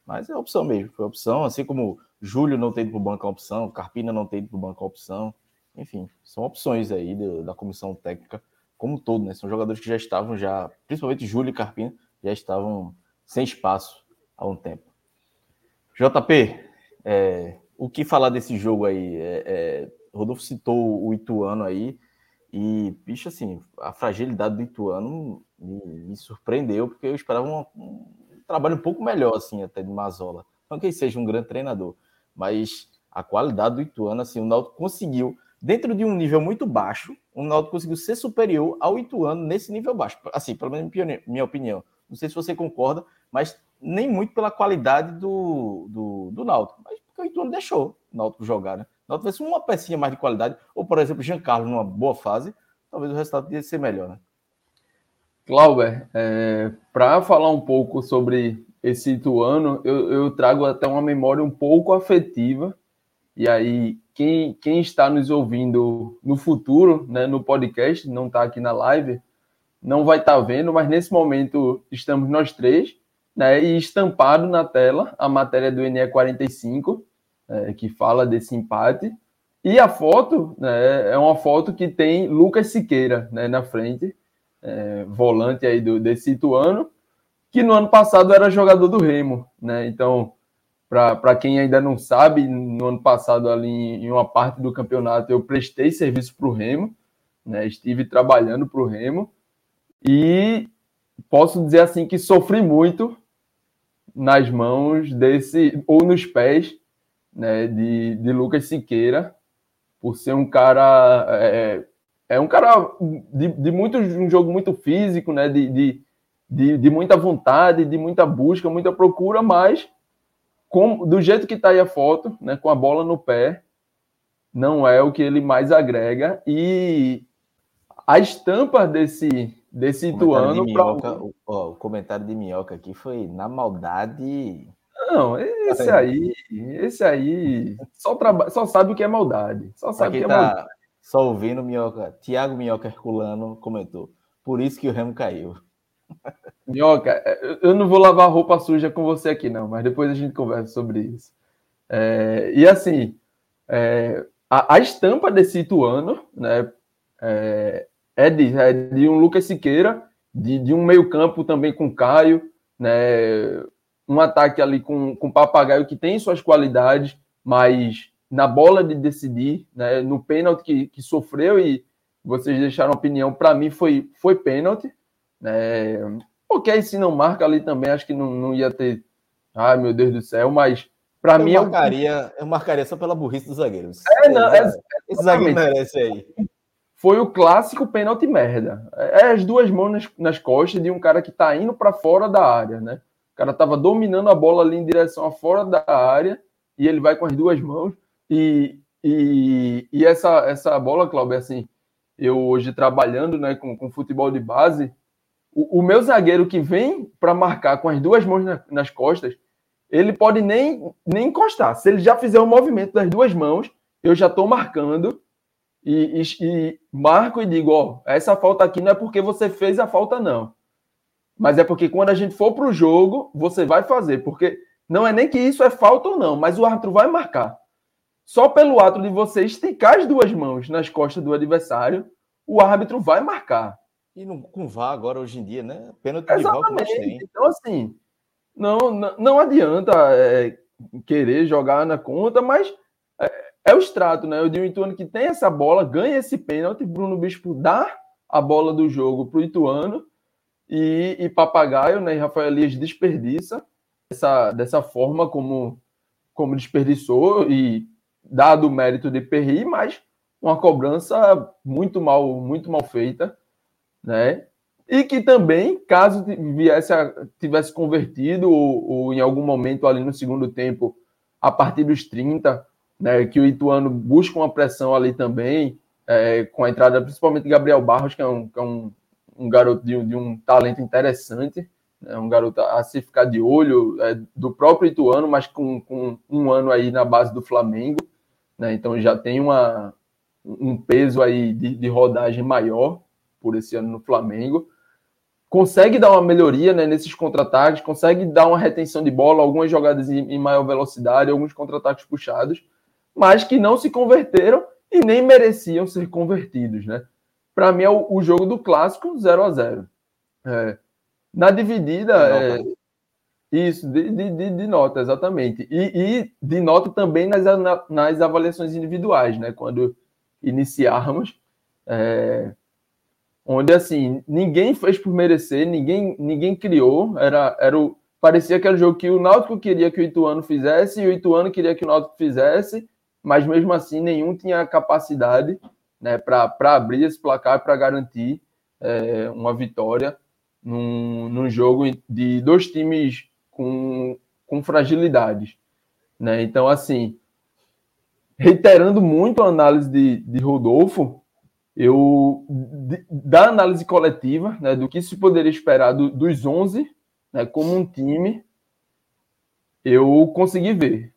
Mas é opção mesmo, foi opção. Assim como Júlio não tem ido para o banco a opção, Carpina não tem ido para o banco a opção. Enfim, são opções aí da comissão técnica como um todo, né? São jogadores que já estavam já, principalmente Júlio e Carpina, já estavam sem espaço há um tempo. JP, é, o que falar desse jogo aí? É, é, Rodolfo citou o Ituano aí, e, bicho, assim, a fragilidade do Ituano me, me surpreendeu, porque eu esperava um, um, trabalho um pouco melhor, assim, até de Mazola. Não que ele seja um grande treinador, mas a qualidade do Ituano, assim, o Náutico conseguiu, dentro de um nível muito baixo, o Náutico conseguiu ser superior ao Ituano nesse nível baixo. Assim, pelo menos minha opinião. Não sei se você concorda, mas nem muito pela qualidade do, do, do Náutico, mas porque o Ituano deixou o Náutico jogar, né? Náutico tivesse uma pecinha mais de qualidade, ou, por exemplo, Giancarlo numa boa fase, talvez o resultado podia ser melhor, né? Glauber, é, para falar um pouco sobre esse Ituano, eu, eu, trago até uma memória um pouco afetiva, e aí quem, quem está nos ouvindo no futuro, né, no podcast, não está aqui na live, não vai estar tá vendo, mas nesse momento estamos nós três, né, e estampado na tela a matéria do NE 45, é, que fala desse empate. E a foto né, é uma foto que tem Lucas Siqueira né, na frente, é, volante aí do, desse Ituano, que no ano passado era jogador do Remo. Né? Então, para quem ainda não sabe, no ano passado, ali em uma parte do campeonato, eu prestei serviço para o Remo, né? estive trabalhando para o Remo, e posso dizer assim que sofri muito nas mãos desse, ou nos pés, né, de, de Lucas Siqueira, por ser um cara. É, é um cara de, de muito, um jogo muito físico, né, de, de, de, de muita vontade, de muita busca, muita procura, mas com, do jeito que está aí a foto, né, com a bola no pé, não é o que ele mais agrega. E a estampa desse, desse Ituano. De minhoca, pra... o, ó, o comentário de Minhoca aqui foi na maldade. Não, esse aí, esse aí só, traba... só sabe o que é maldade. Só sabe o que é tá maldade. Só ouvindo Minhoca, Tiago Minhoca Herculano comentou. Por isso que o Remo caiu. Minhoca, eu não vou lavar roupa suja com você aqui, não, mas depois a gente conversa sobre isso. É, e assim, é, a, a, estampa desse Ituano, né, é, é de, é de um Lucas Siqueira, de, de um meio-campo também com Caio, né? Um ataque ali com, com Papagaio que tem suas qualidades, mas na bola de decidir, né? No pênalti que, que sofreu e vocês deixaram opinião, para mim foi, foi pênalti. Né? Ok, se não marca ali também, acho que não, não ia ter. Ai, meu Deus do céu, mas para mim. Marcaria, eu... eu marcaria só pela burrice dos zagueiros. É, não, é, Esse zagueiro merece aí foi o clássico pênalti merda. É as duas mãos nas, nas costas de um cara que tá indo para fora da área, né? Cara tava dominando a bola ali em direção a fora da área e ele vai com as duas mãos. E, e, e essa, essa bola, Cláudio, assim, eu hoje trabalhando né, com, com futebol de base, o, o meu zagueiro que vem para marcar com as duas mãos na, nas costas, ele pode nem, nem encostar. Se ele já fizer o movimento das duas mãos, eu já estou marcando e, e, e marco e digo: ó, essa falta aqui não é porque você fez a falta, não. Mas é porque quando a gente for para o jogo, você vai fazer. Porque não é nem que isso é falta ou não, mas o árbitro vai marcar. Só pelo ato de você esticar as duas mãos nas costas do adversário, o árbitro vai marcar. E no, com VAR agora, hoje em dia, né? Pênalti Exatamente. Então, assim, não, não, não adianta é, querer jogar na conta, mas é, é o extrato, né? O de um Ituano que tem essa bola, ganha esse pênalti, Bruno Bispo dá a bola do jogo para o Ituano e, e Papagaio, né? E Rafael Elias desperdiça essa, dessa forma como, como desperdiçou e dado o mérito de Perry, mas uma cobrança muito mal, muito mal feita, né? E que também, caso viesse a, tivesse convertido ou, ou, em algum momento ali no segundo tempo, a partir dos 30, né, que o Ituano busca uma pressão ali também, é, com a entrada principalmente de Gabriel Barros, que é um, que é um, um garoto de, de, um talento interessante, é um garoto a se ficar de olho, é, do próprio Ituano, mas com, com um ano aí na base do Flamengo, né, então já tem uma, um peso aí de, de rodagem maior por esse ano no Flamengo consegue dar uma melhoria né, nesses contra-ataques, consegue dar uma retenção de bola, algumas jogadas em, em maior velocidade, alguns contra-ataques puxados, mas que não se converteram e nem mereciam ser convertidos. Né? Para mim é o, o, jogo do clássico 0 a 0 é, Na dividida. É, isso, de, de, de, nota, exatamente. E, e, de nota também nas, nas avaliações individuais, né? Quando iniciarmos. É, onde assim ninguém fez por merecer, ninguém ninguém criou, era era o parecia que era o jogo que o Náutico queria que o Ituano fizesse e o Ituano queria que o Náutico fizesse, mas mesmo assim nenhum tinha capacidade, né, para abrir esse placar para garantir é, uma vitória num, num jogo de dois times com, com fragilidades, né? Então assim, reiterando muito a análise de, de Rodolfo, eu da análise coletiva, né, do que se poderia esperar do, dos 11, né, como um time, eu consegui ver.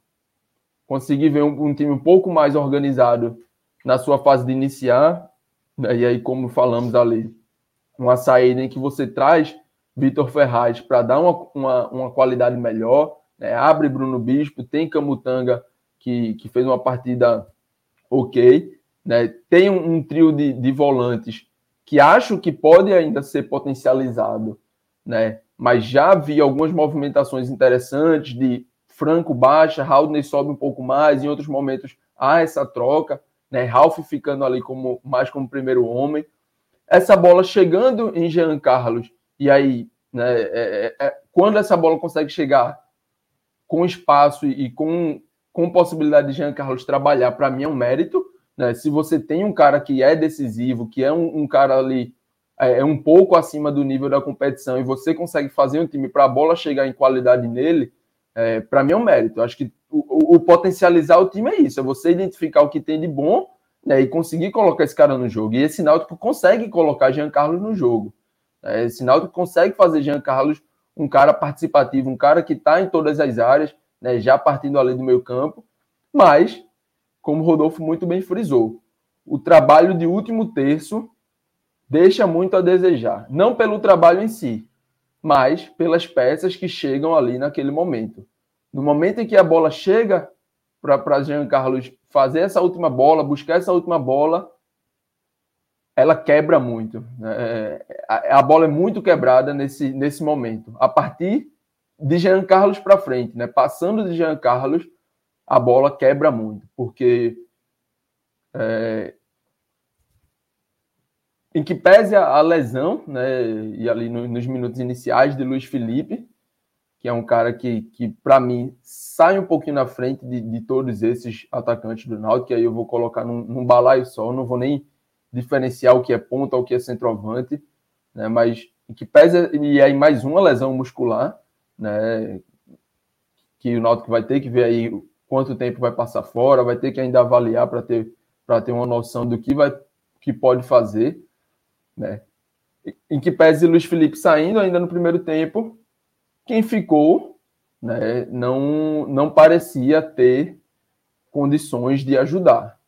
Consegui ver um, um, time um pouco mais organizado na sua fase de iniciar, né, e aí, como falamos ali, uma saída em que você traz Vitor Ferraz para dar uma, uma, uma, qualidade melhor, né, abre Bruno Bispo, tem Camutanga, que, que fez uma partida ok, né? Tem um, um trio de, de, volantes que acho que pode ainda ser potencializado, né? mas já vi algumas movimentações interessantes de Franco baixa, Haldney sobe um pouco mais, em outros momentos há essa troca, né? Ralph ficando ali como mais como primeiro homem. Essa bola chegando em Jean Carlos, e aí, né, é, é, é quando essa bola consegue chegar com espaço e com, com possibilidade de Jean Carlos trabalhar, para mim é um mérito, né? Se você tem um cara que é decisivo, que é um, um cara ali é, é, um pouco acima do nível da competição e você consegue fazer um time para a bola chegar em qualidade nele, é, para mim é um mérito. Eu acho que o, o, potencializar o time é isso, é você identificar o que tem de bom né, e conseguir colocar esse cara no jogo. E esse Náutico consegue colocar Jean Carlos no jogo. Né? Esse Náutico consegue fazer Jean Carlos um cara participativo, um cara que está em todas as áreas, né, já partindo além do meio campo, mas como o Rodolfo muito bem frisou, o trabalho de último terço deixa muito a desejar. Não pelo trabalho em si, mas pelas peças que chegam ali naquele momento. No momento em que a bola chega para Jean Carlos fazer essa última bola, buscar essa última bola, ela quebra muito. É, a, a, bola é muito quebrada nesse, nesse momento. A partir de Jean Carlos para frente, né? passando de Jean Carlos a bola quebra muito, porque é, em que pese a, a, lesão, né, e ali no, nos minutos iniciais de Luiz Felipe, que é um cara que, que para mim, sai um pouquinho na frente de, de, todos esses atacantes do Náutico, que aí eu vou colocar num, num balaio só, não vou nem diferenciar o que é ponta, o que é centroavante, né, mas que pese, e aí mais uma lesão muscular, né, que o Náutico vai ter que ver aí quanto tempo vai passar fora, vai ter que ainda avaliar para ter, ter uma noção do que, vai, que pode fazer. Né? Em que pese Luiz Felipe saindo ainda no primeiro tempo, quem ficou né, não, não parecia ter condições de ajudar.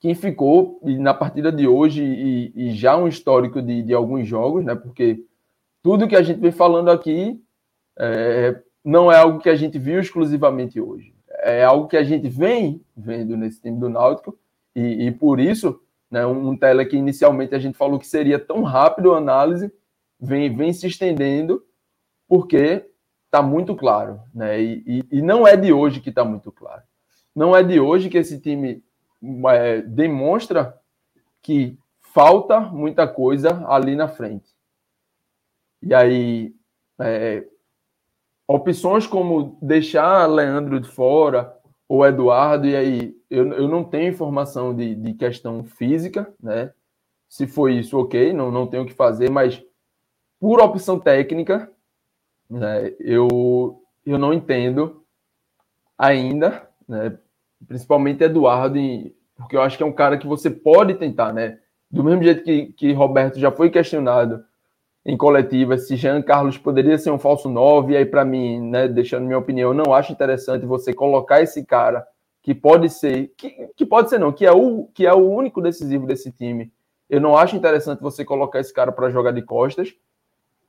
Quem ficou, e na partida de hoje, e, e já um histórico de, de, alguns jogos, né, porque tudo que a gente vem falando aqui é, não é algo que a gente viu exclusivamente hoje é algo que a gente vem vendo nesse time do Náutico, e, e por isso, né, um tele que inicialmente a gente falou que seria tão rápido a análise, vem, vem se estendendo, porque está muito claro, né? E, e, e, não é de hoje que está muito claro. Não é de hoje que esse time é, demonstra que falta muita coisa ali na frente. E aí, é, opções como deixar Leandro de fora ou Eduardo, e aí eu, eu não tenho informação de, de questão física, né? Se foi isso, ok, não, não tenho o que fazer, mas por opção técnica, né, eu, eu não entendo ainda, né, principalmente Eduardo, porque eu acho que é um cara que você pode tentar, né? Do mesmo jeito que, que Roberto já foi questionado em coletiva se Jean Carlos poderia ser um falso 9, e aí para mim, né, deixando minha opinião, não acho interessante você colocar esse cara que pode ser, que, que pode ser não, que é o que é o único decisivo desse time. Eu não acho interessante você colocar esse cara para jogar de costas,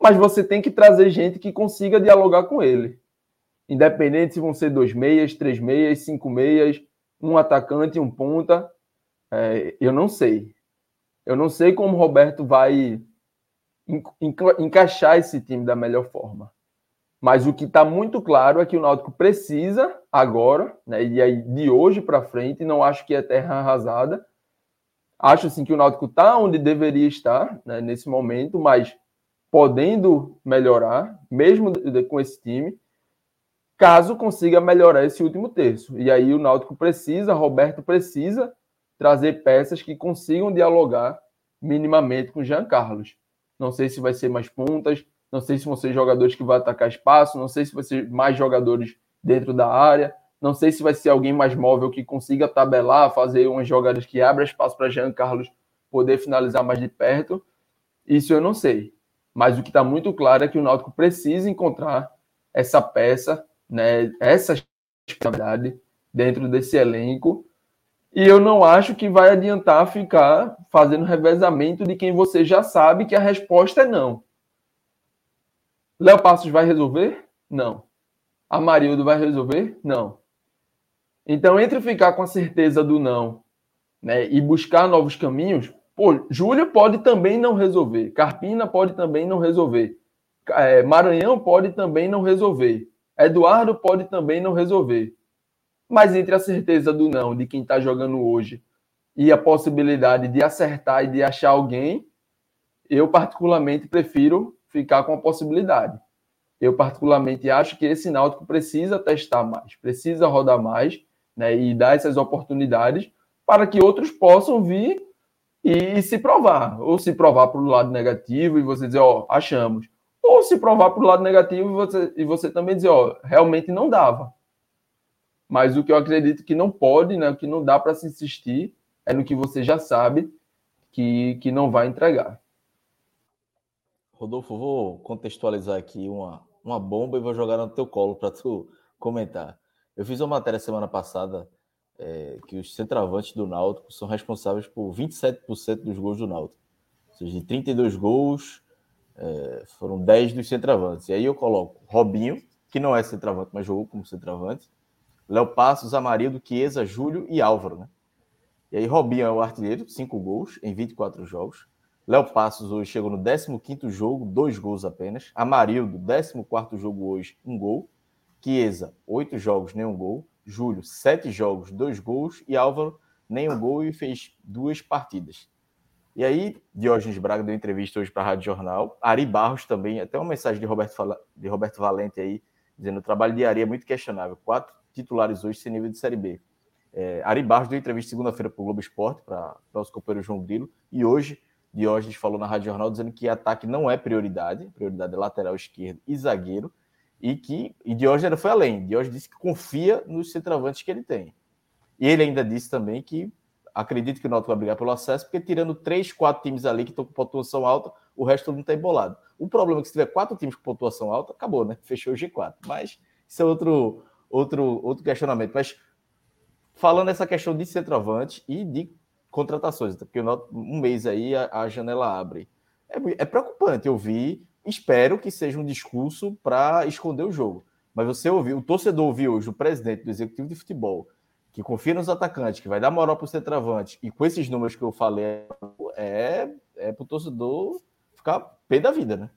mas você tem que trazer gente que consiga dialogar com ele. Independente se vão ser dois meias, três meias, cinco meias, um atacante um ponta, é, eu não sei. Eu não sei como o Roberto vai encaixar esse time da melhor forma. Mas o que está muito claro é que o Náutico precisa agora, né, e aí de hoje para frente, não acho que é terra arrasada. Acho assim que o Náutico está onde deveria estar né, nesse momento, mas podendo melhorar, mesmo com esse time, caso consiga melhorar esse último terço. E aí o Náutico precisa, Roberto precisa trazer peças que consigam dialogar minimamente com Jean Carlos. Não sei se vai ser mais pontas, não sei se vão ser jogadores que vão atacar espaço, não sei se vai ser mais jogadores dentro da área, não sei se vai ser alguém mais móvel que consiga tabelar, fazer umas jogadas que abra espaço para Jean Carlos poder finalizar mais de perto. Isso eu não sei. Mas o que está muito claro é que o Náutico precisa encontrar essa peça, né, essa responsabilidade dentro desse elenco e eu não acho que vai adiantar ficar fazendo revezamento de quem você já sabe que a resposta é não. Léo Passos vai resolver? Não. Amarildo vai resolver? Não. Então, entre ficar com a certeza do não né, e buscar novos caminhos, pô, Júlio pode também não resolver, Carpina pode também não resolver, é, Maranhão pode também não resolver, Eduardo pode também não resolver. Mas entre a certeza do não de quem está jogando hoje e a possibilidade de acertar e de achar alguém, eu particularmente prefiro ficar com a possibilidade. Eu particularmente acho que esse Náutico precisa testar mais, precisa rodar mais, né, e dar essas oportunidades para que outros possam vir e se provar, ou se provar para o lado negativo e você dizer, ó, achamos, ou se provar para o lado negativo e você, e você também dizer, ó, realmente não dava. Mas o que eu acredito que não pode, né, que não dá para se insistir, é no que você já sabe que, que não vai entregar. Rodolfo, vou contextualizar aqui uma, uma bomba e vou jogar no teu colo para tu comentar. Eu fiz uma matéria semana passada é, que os centroavantes do Náutico são responsáveis por 27% dos gols do Náutico. Ou seja, de 32 gols, é, foram 10 dos centroavantes. E aí eu coloco Robinho, que não é centroavante, mas jogou como centroavante, Léo Passos, Amarildo, Chiesa, Júlio e Álvaro, né? E aí Robinho é o artilheiro, cinco gols em 24 jogos. Léo Passos hoje chegou no 15º jogo, dois gols apenas. Amarildo, 14º jogo hoje, um gol. Chiesa, oito jogos, nenhum gol. Júlio, sete jogos, dois gols. E Álvaro, nenhum gol e fez duas partidas. E aí, Diógenes Braga deu entrevista hoje para a Rádio Jornal. Ari Barros também, até uma mensagem de Roberto, de Roberto Valente aí, dizendo o trabalho de Ari é muito questionável. Quatro titulares hoje sem nível de Série B. É, Ari Barros deu entrevista segunda-feira para o Globo Esporte, para o nosso companheiro João Grilo, e hoje Diógenes falou na Rádio Jornal dizendo que ataque não é prioridade, prioridade é lateral esquerdo e zagueiro, e que e Diógenes foi além. Diógenes disse que confia nos centroavantes que ele tem. E ele ainda disse também que acredita que o Náutico vai brigar pelo acesso, porque tirando três, quatro times ali que estão com pontuação alta, o resto não está embolado. O problema é que se tiver quatro times com pontuação alta, acabou, né? Fechou o G4. Mas isso é outro, outro, outro questionamento. Mas falando essa questão de centroavante e de contratações, porque um mês aí a, a janela abre. É, é, preocupante ouvir, espero que seja um discurso para esconder o jogo. Mas você ouviu, o torcedor ouviu hoje o presidente do executivo de futebol, que confia nos atacantes, que vai dar moral para o centroavante, e com esses números que eu falei, é, é para o torcedor ficar pé da vida, né?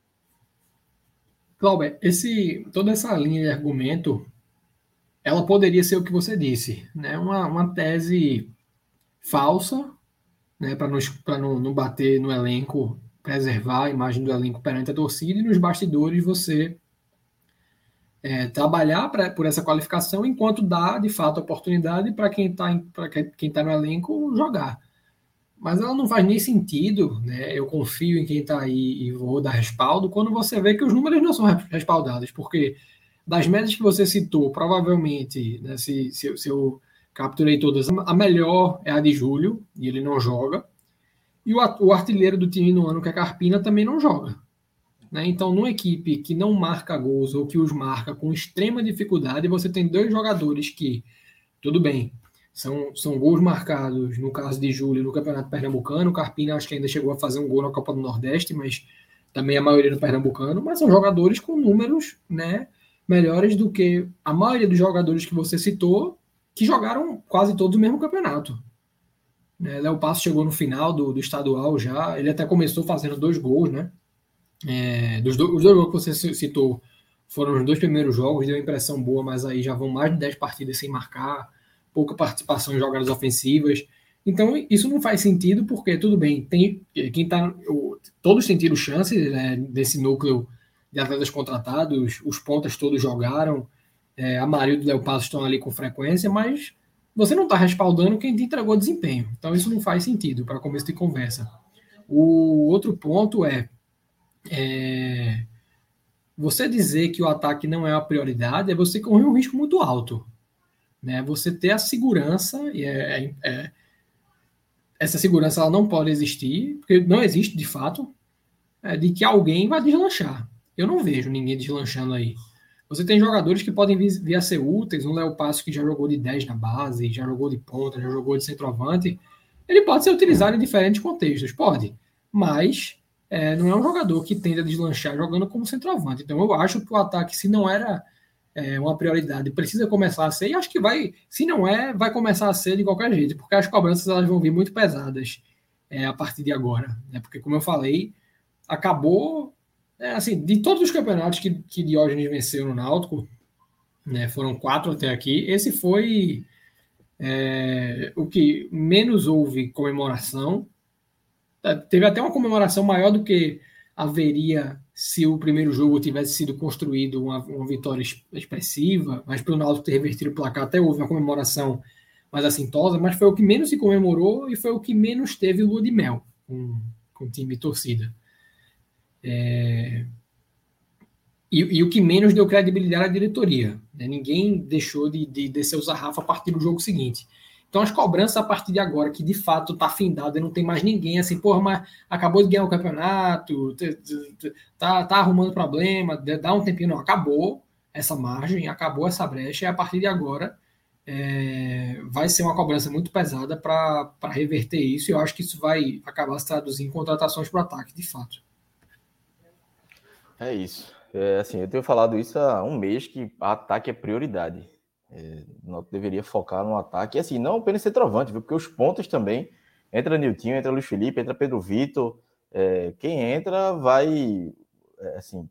Cláudio, esse, toda essa linha de argumento ela poderia ser o que você disse, né? uma, uma tese falsa, né, para não, não, não bater no elenco, preservar a imagem do elenco perante a torcida, e nos bastidores você é, trabalhar pra, por essa qualificação enquanto dá, de fato, oportunidade para quem está quem tá no elenco jogar. Mas ela não faz nem sentido, né? Eu confio em quem está aí e vou dar respaldo quando você vê que os números não são respaldados, porque das médias que você citou, provavelmente, né, se, se, se eu capturei todas, a melhor é a de Júlio, e ele não joga. E o, o artilheiro do time no ano, que é Carpina, também não joga. Né? Então, numa equipe que não marca gols ou que os marca com extrema dificuldade, você tem dois jogadores que, tudo bem, são, são gols marcados, no caso de Júlio, no Campeonato Pernambucano. Carpina acho que ainda chegou a fazer um gol na Copa do Nordeste, mas também a maioria no Pernambucano. Mas são jogadores com números né, melhores do que a maioria dos jogadores que você citou, que jogaram quase todos o mesmo campeonato. Né, Léo Passo chegou no final do, do estadual já, ele até começou fazendo dois gols, né? É, dos do, os dois jogos que você citou foram os dois primeiros jogos, deu impressão boa, mas aí já vão mais de 10 partidas sem marcar, pouca participação em jogadas ofensivas. Então, isso não faz sentido, porque tudo bem, tem quem tá. Todos têm tido chances né, desse núcleo de atletas contratados, os pontas todos jogaram, é, a Marildo e o Léo Passo estão ali com frequência, mas você não está respaldando quem te entregou desempenho. Então, isso não faz sentido para começo de conversa. O outro ponto é é, você dizer que o ataque não é a prioridade é você correr um risco muito alto. Né? Você ter a segurança, e é, é, é, essa segurança ela não pode existir, porque não existe de fato, é, de que alguém vai deslanchar. Eu não vejo ninguém deslanchando aí. Você tem jogadores que podem vir, a ser úteis, um Léo Passo que já jogou de 10 na base, já jogou de ponta, já jogou de centroavante. Ele pode ser utilizado em diferentes contextos, pode. Mas é, não é um jogador que tende a deslanchar jogando como centroavante. Então eu acho que o ataque, se não era é, uma prioridade, precisa começar a ser, e acho que vai, se não é, vai começar a ser de qualquer jeito, porque as cobranças elas vão vir muito pesadas é, a partir de agora. Né? Porque, como eu falei, acabou. É, assim, de todos os campeonatos que, que Diógenes venceu no Náutico, né, foram quatro até aqui, esse foi é, o que menos houve comemoração é, teve até uma comemoração maior do que haveria se o primeiro jogo tivesse sido construído uma, uma vitória expressiva, mas para o Náutico ter revertido o placar até houve uma comemoração mais assintosa, mas foi o que menos se comemorou e foi o que menos teve lua de mel com, com time e torcida. É... E, e, o que menos deu credibilidade à diretoria. Né? Ninguém deixou de, de descer o sarrafo a partir do jogo seguinte. Então, as cobranças a partir de agora, que de fato está findado e não tem mais ninguém assim, porra, mas acabou de ganhar o campeonato, tá, tá arrumando problema, dá um tempinho, não, acabou essa margem, acabou essa brecha, e a partir de agora é, vai ser uma cobrança muito pesada para reverter isso, e eu acho que isso vai acabar se traduzindo em contratações para o ataque, de fato. É isso. É, assim, eu tenho falado isso há um mês que ataque é prioridade. É, não deveria focar no ataque. E assim, não apenas centroavante, viu? porque os pontos também. Entra Niltinho, entra Luiz Felipe, entra Pedro Vitor. É, quem entra vai. É, assim,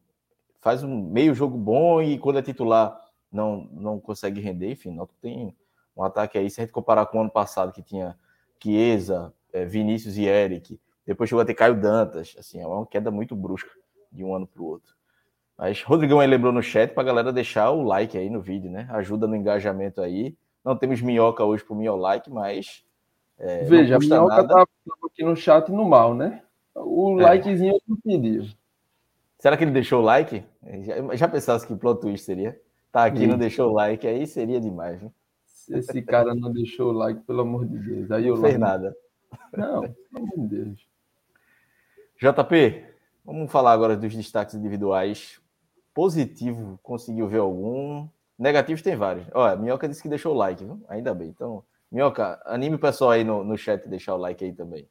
faz um meio jogo bom e quando é titular não, não consegue render. Enfim, não tem um ataque aí. Se a gente comparar com o ano passado, que tinha Chiesa, é, Vinícius e Eric, depois chegou a ter Caio Dantas. Assim, é uma queda muito brusca de um ano para o outro. Mas Rodrigão aí lembrou no chat para a galera deixar o like aí no vídeo, né? Ajuda no engajamento aí. Não temos minhoca hoje para o like, mas. É, Veja, a minhoca nada. tá aqui no chat no mal, né? O é. likezinho eu pedi. Será que ele deixou o like? Já, já pensasse que plot twist seria? Tá aqui, não deixou o like, aí seria demais, né? Se esse cara não deixou o like, pelo amor de Deus. Aí eu não fez nada. Não, pelo amor de Deus. JP, vamos falar agora dos destaques individuais Positivo, conseguiu ver algum. Negativos tem vários. Olha, Minhoca disse que deixou o like, viu? Ainda bem. Então, Minhoca, anime o pessoal aí no, no chat deixar o like aí também.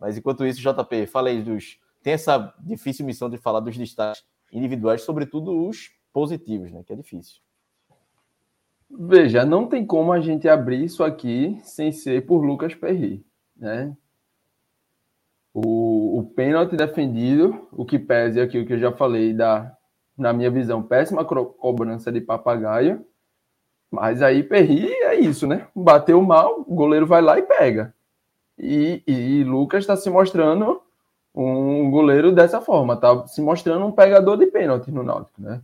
Mas enquanto isso, JP, fala aí dos. Tem essa difícil missão de falar dos destaques individuais, sobretudo os positivos, né? Que é difícil. Veja, não tem como a gente abrir isso aqui sem ser por Lucas Perry, né? O, o pênalti defendido, o que pese aqui, o que eu já falei da na minha visão, péssima cobrança de papagaio. Mas aí Perri é isso, né? Bateu mal, o goleiro vai lá e pega. E, e Lucas está se mostrando um goleiro dessa forma, está se mostrando um pegador de pênalti no Náutico, né?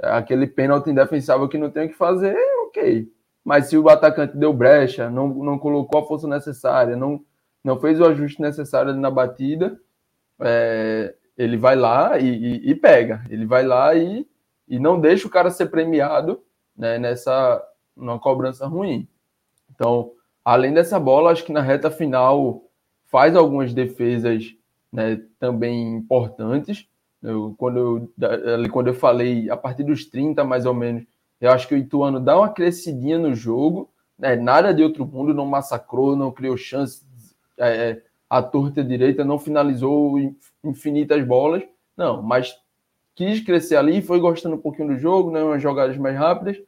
Aquele pênalti indefensável que não tem o que fazer, ok. Mas se o atacante deu brecha, não, não colocou a força necessária, não, não fez o ajuste necessário na batida, é, ele vai lá e, e, e, pega. Ele vai lá e, e não deixa o cara ser premiado né, nessa numa cobrança ruim. Então, além dessa bola, acho que na reta final faz algumas defesas né, também importantes. Eu, quando, eu, quando eu falei a partir dos 30, mais ou menos, eu acho que o Ituano dá uma crescidinha no jogo, né, nada de outro mundo, não massacrou, não criou chances é, é à torta direita, não finalizou infinitas bolas, não, mas quis crescer ali, foi gostando um pouquinho do jogo, né, umas jogadas mais rápidas,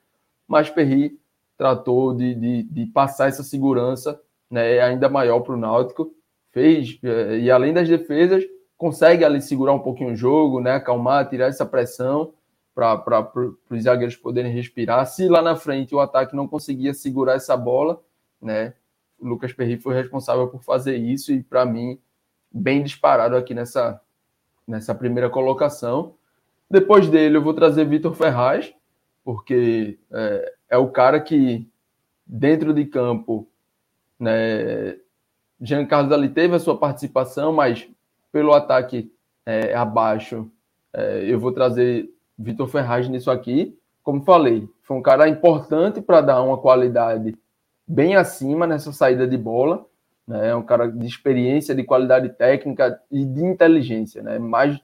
mas Perry tratou de, de, de passar essa segurança né, ainda maior para o Náutico, fez, é, e além das defesas, consegue ali segurar um pouquinho o jogo, né, acalmar, tirar essa pressão para os zagueiros poderem respirar. Se lá na frente o ataque não conseguia segurar essa bola, né, Lucas Perry foi responsável por fazer isso e, para mim, bem disparado aqui nessa, nessa primeira colocação. Depois dele, eu vou trazer Vitor Ferraz, porque é, é, o cara que, dentro de campo, né, Jean Carlos ali teve a sua participação, mas pelo ataque é, abaixo, é, eu vou trazer Vitor Ferraz nisso aqui. Como falei, foi um cara importante para dar uma qualidade bem acima nessa saída de bola. Né? É um cara de experiência, de qualidade técnica e de inteligência, né? Mais,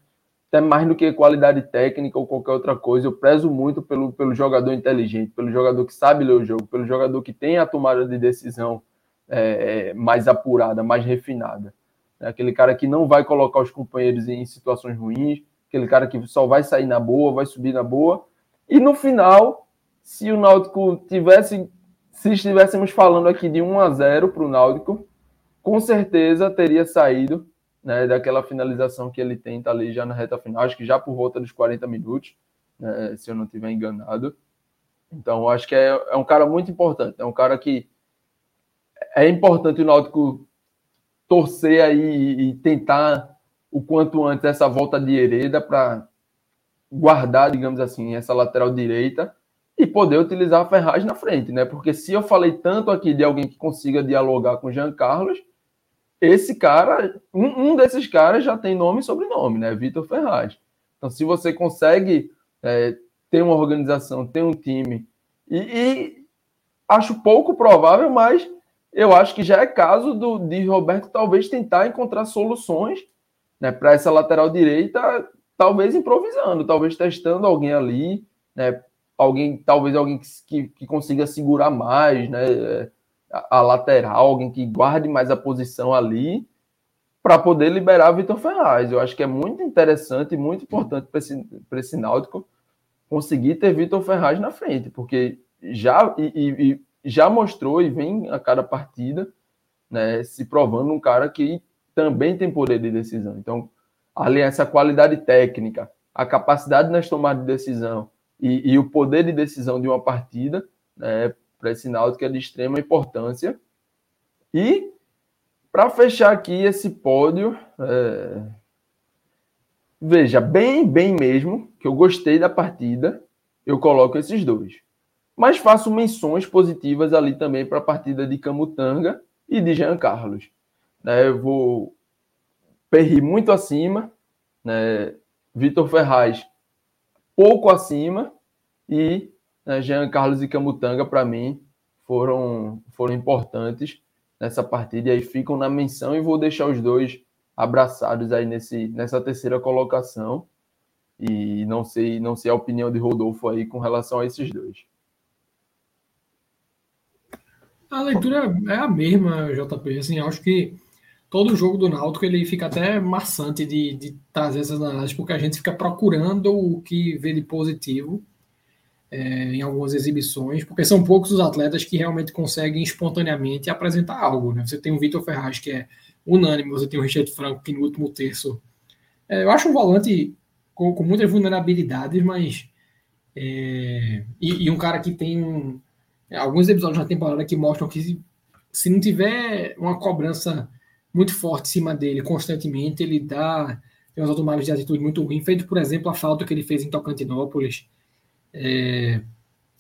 até mais do que qualidade técnica ou qualquer outra coisa. Eu prezo muito pelo, pelo jogador inteligente, pelo jogador que sabe ler o jogo, pelo jogador que tem a tomada de decisão é, é mais apurada, mais refinada. É aquele cara que não vai colocar os companheiros em situações ruins, aquele cara que só vai sair na boa, vai subir na boa. E no final, se o Náutico tivesse se estivéssemos falando aqui de 1 a 0 para o Náutico, com certeza teria saído né, daquela finalização que ele tenta ali já na reta final, acho que já por volta dos 40 minutos, né, se eu não estiver enganado. Então, acho que é, é um cara muito importante, é um cara que é importante o Náutico torcer aí e tentar o quanto antes essa volta de Hereda para guardar, digamos assim, essa lateral direita e poder utilizar a Ferraz na frente, né? Porque se eu falei tanto aqui de alguém que consiga dialogar com Jean Carlos, esse cara, um, um desses caras já tem nome e sobrenome, né? Vitor Ferraz. Então, se você consegue é, ter uma organização, ter um time, e, e, acho pouco provável, mas eu acho que já é caso do, de Roberto talvez tentar encontrar soluções né, para essa lateral direita, talvez improvisando, talvez testando alguém ali, né, alguém, talvez alguém que, que, que consiga segurar mais, né? A, a, lateral, alguém que guarde mais a posição ali para poder liberar Vitor Ferraz. Eu acho que é muito interessante e muito importante para esse, esse Náutico conseguir ter Vitor Ferraz na frente, porque já, e, e, já mostrou e vem a cada partida né, se provando um cara que também tem poder de decisão. Então, ali essa qualidade técnica, a capacidade nas tomadas de decisão, e, e o poder de decisão de uma partida né, para esse Náutico é de extrema importância. E para fechar aqui esse pódio, é... veja, bem, bem mesmo, que eu gostei da partida, eu coloco esses dois. Mas faço menções positivas ali também para a partida de Camutanga e de Jean Carlos. Né, eu vou Perri muito acima, né, Vitor Ferraz pouco acima e né, Jean Carlos e Camutanga, para mim, foram, foram importantes nessa partida e aí ficam na menção e vou deixar os dois abraçados aí nesse, nessa terceira colocação e não sei não sei a opinião de Rodolfo aí com relação a esses dois. A leitura é a mesma, JP. Assim, acho que todo jogo do Náutico ele fica até maçante de, de trazer essas análises, porque a gente fica procurando o que vê de positivo é, em algumas exibições, porque são poucos os atletas que realmente conseguem espontaneamente apresentar algo. Né? Você tem o Vitor Ferraz, que é unânime, você tem o Richard Franco, que no último terço. É, eu acho um volante com, com muitas vulnerabilidades, mas. É, e, e, um cara que tem um, alguns episódios na temporada que mostram que se, se não tiver uma cobrança muito forte em cima dele constantemente, ele dá tem umas tomadas de atitude muito ruim, feito, por exemplo, a falta que ele fez em Tocantinópolis. É,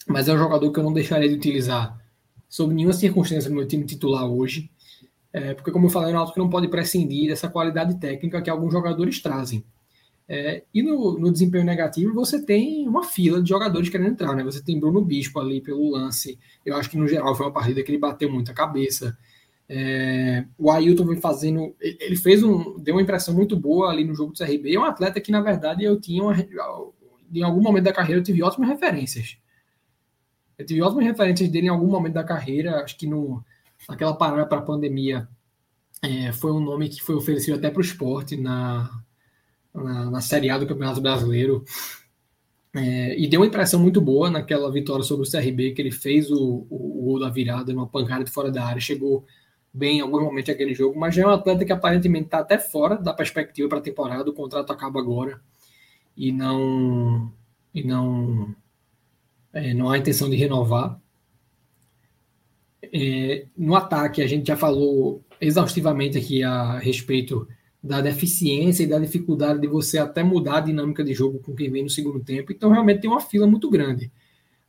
mas é um jogador que eu não deixaria de utilizar sob nenhuma circunstância no meu time titular hoje, é, porque, como eu falei, é um que não pode prescindir dessa qualidade técnica que alguns jogadores trazem. É, e no, no, desempenho negativo, você tem uma fila de jogadores querendo entrar, né? Você tem Bruno Bispo ali pelo lance. Eu acho que, no geral, foi uma partida que ele bateu muita cabeça. É, o Ailton vem fazendo. Ele fez um. Deu uma impressão muito boa ali no jogo do CRB. É um atleta que, na verdade, eu tinha. Uma, em algum momento da carreira, eu tive ótimas referências. Eu tive ótimas referências dele em algum momento da carreira. Acho que no, naquela parada para a pandemia é, foi um nome que foi oferecido até para o esporte na, na, na Série A do Campeonato Brasileiro. É, e deu uma impressão muito boa naquela vitória sobre o CRB, que ele fez o, o, o gol da virada, numa pancada de fora da área, chegou bem em algum momento aquele jogo, mas já é um atleta que aparentemente está até fora da perspectiva para a temporada, o contrato acaba agora e não e não é, não há intenção de renovar. É, no ataque, a gente já falou exaustivamente aqui a respeito da deficiência e da dificuldade de você até mudar a dinâmica de jogo com quem vem no segundo tempo. Então, realmente tem uma fila muito grande.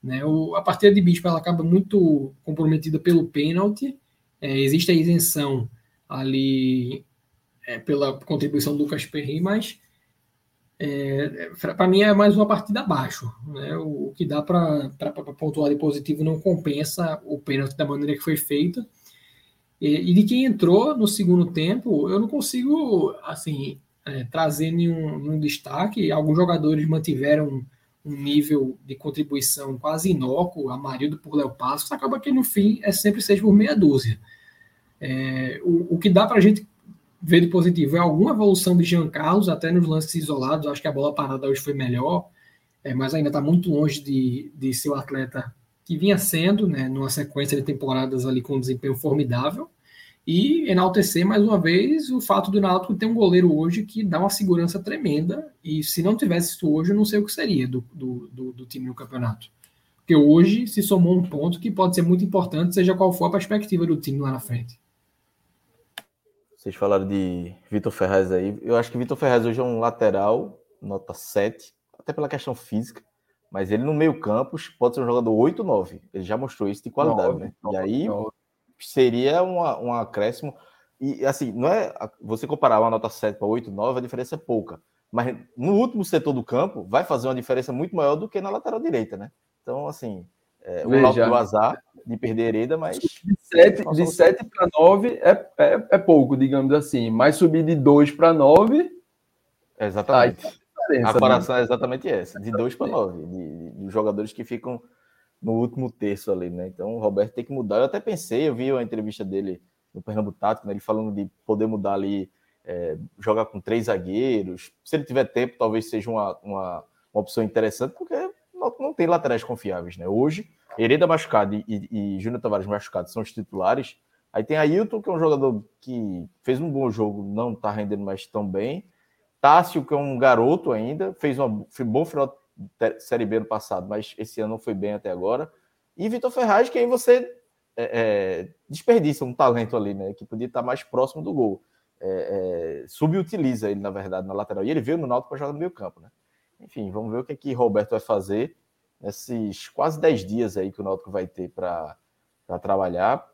Né? O, a partida de Bispo ela acaba muito comprometida pelo pênalti. É, existe a isenção ali é, pela contribuição do Lucas Perry, mas é, para mim é mais uma partida abaixo. Né? O, o que dá para pontuar de positivo não compensa o pênalti da maneira que foi feita. E, de quem entrou no segundo tempo, eu não consigo assim é, trazer nenhum, nenhum, destaque. Alguns jogadores mantiveram um nível de contribuição quase inócuo, Amarildo por Léo Passos, acaba que no fim é sempre seis por meia dúzia. É, o, o, que dá para a gente ver de positivo é alguma evolução de Jean Carlos, até nos lances isolados, acho que a bola parada hoje foi melhor, é, mas ainda está muito longe de, de ser o atleta que vinha sendo, né, numa sequência de temporadas ali com um desempenho formidável, e enaltecer mais uma vez o fato do Náutico ter um goleiro hoje que dá uma segurança tremenda, e se não tivesse isso hoje, eu não sei o que seria do, do, do, do time no campeonato. Porque hoje se somou um ponto que pode ser muito importante, seja qual for a perspectiva do time lá na frente. Vocês falaram de Vitor Ferraz aí. Eu acho que Vitor Ferraz hoje é um lateral, nota 7, até pela questão física. Mas ele no meio campo pode ser um jogador 8, 9. Ele já mostrou isso de qualidade, 9, né? 9, e aí 9. seria uma, um acréscimo. E assim, não é. Você comparar uma nota 7 para 8, 9, a diferença é pouca. Mas no último setor do campo, vai fazer uma diferença muito maior do que na lateral direita, né? Então, assim, é, o Veja, do azar de perder Hereda, mas. De 7, de 7 para 9 é, é, é pouco, digamos assim. Mas subir de 2 para 9. Exatamente. A comparação né? é exatamente essa, de 2 para 9, de, de, jogadores que ficam no último terço ali, né? Então o Roberto tem que mudar. Eu até pensei, eu vi a entrevista dele no Pernambuco Tático, né? ele falando de poder mudar ali, é, jogar com três zagueiros. Se ele tiver tempo, talvez seja uma, uma, uma opção interessante, porque não, não, tem laterais confiáveis, né? Hoje, Hereda machucado e, e, e Júnior Tavares machucado são os titulares. Aí tem Ailton, que é um jogador que fez um bom jogo, não está rendendo mais tão bem. Tássio, que é um garoto ainda, fez um bom final de Série B no passado, mas esse ano não foi bem até agora. E Vitor Ferraz, que aí você é, é, desperdiça um talento ali, né? Que podia estar mais próximo do gol. É, é subutiliza ele, na verdade, na lateral. E ele veio no Náutico para jogar no meio campo, né? Enfim, vamos ver o que, é que Roberto vai fazer nesses quase 10 dias aí que o Náutico vai ter para trabalhar.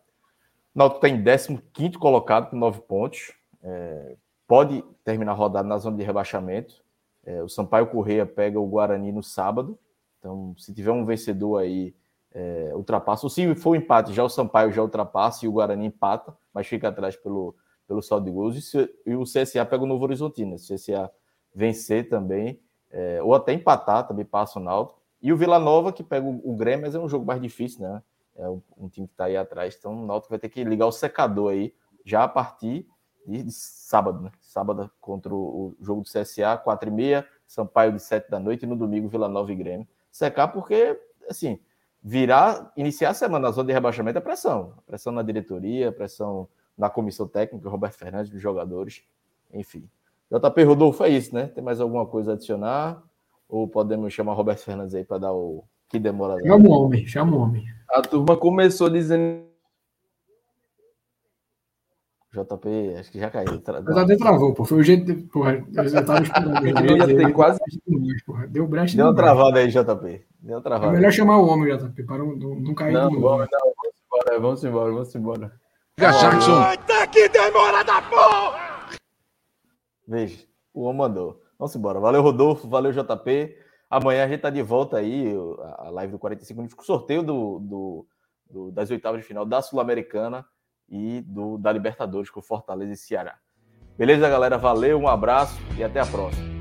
O Náutico está em 15 colocado com 9 pontos. É, pode terminar a rodada na zona de rebaixamento. É, o Sampaio Correia pega o Guarani no sábado. Então, se tiver um vencedor aí, é, ultrapassa. Se for um empate, já o Sampaio já ultrapassa e o Guarani empata, mas fica atrás pelo, pelo saldo de gols. E, se, e o CSA pega o Novo Horizontino. Se o CSA vencer também, é, ou até empatar, também passa o Náutico. E o Vila Nova, que pega o, o Grêmio, mas é um jogo mais difícil, né? É um, time que está aí atrás. Então o Náutico vai ter que ligar o secador aí, já a partir de, de sábado, né? Sábado contra o, o jogo do CSA, 4 e meia, Sampaio de 7 da noite, e no domingo Vila Nova e Grêmio. Secar porque, assim, virar, iniciar a semana na zona de rebaixamento é pressão. Pressão na diretoria, pressão na comissão técnica, Roberto Fernandes, dos jogadores, enfim. JP Rodolfo, é isso, né? Tem mais alguma coisa a adicionar? Ou podemos chamar Roberto Fernandes aí para dar o que demora? Chama o homem, chama o homem. A turma começou dizendo JP, acho que já caiu. Tra... Mas até travou, pô. Foi o jeito. De... Porra, eu tava esperando. Eu ia ter quase. Porra. Deu brecha. Deu uma travada aí, JP. Deu uma travada. É melhor chamar o homem, JP, para não, não cair Não, vamos, não, vamos embora, vamos embora, vamos embora. Jackson. Veja, o homem mandou. Vamos embora. Valeu, Rodolfo. Valeu, JP. Amanhã a gente tá de volta aí, a live do 45 minutos, com o sorteio do, do, do- das oitavas de final da Sul-Americana e do, da Libertadores com Fortaleza e Ceará. Beleza, galera? Valeu, um abraço e até a próxima.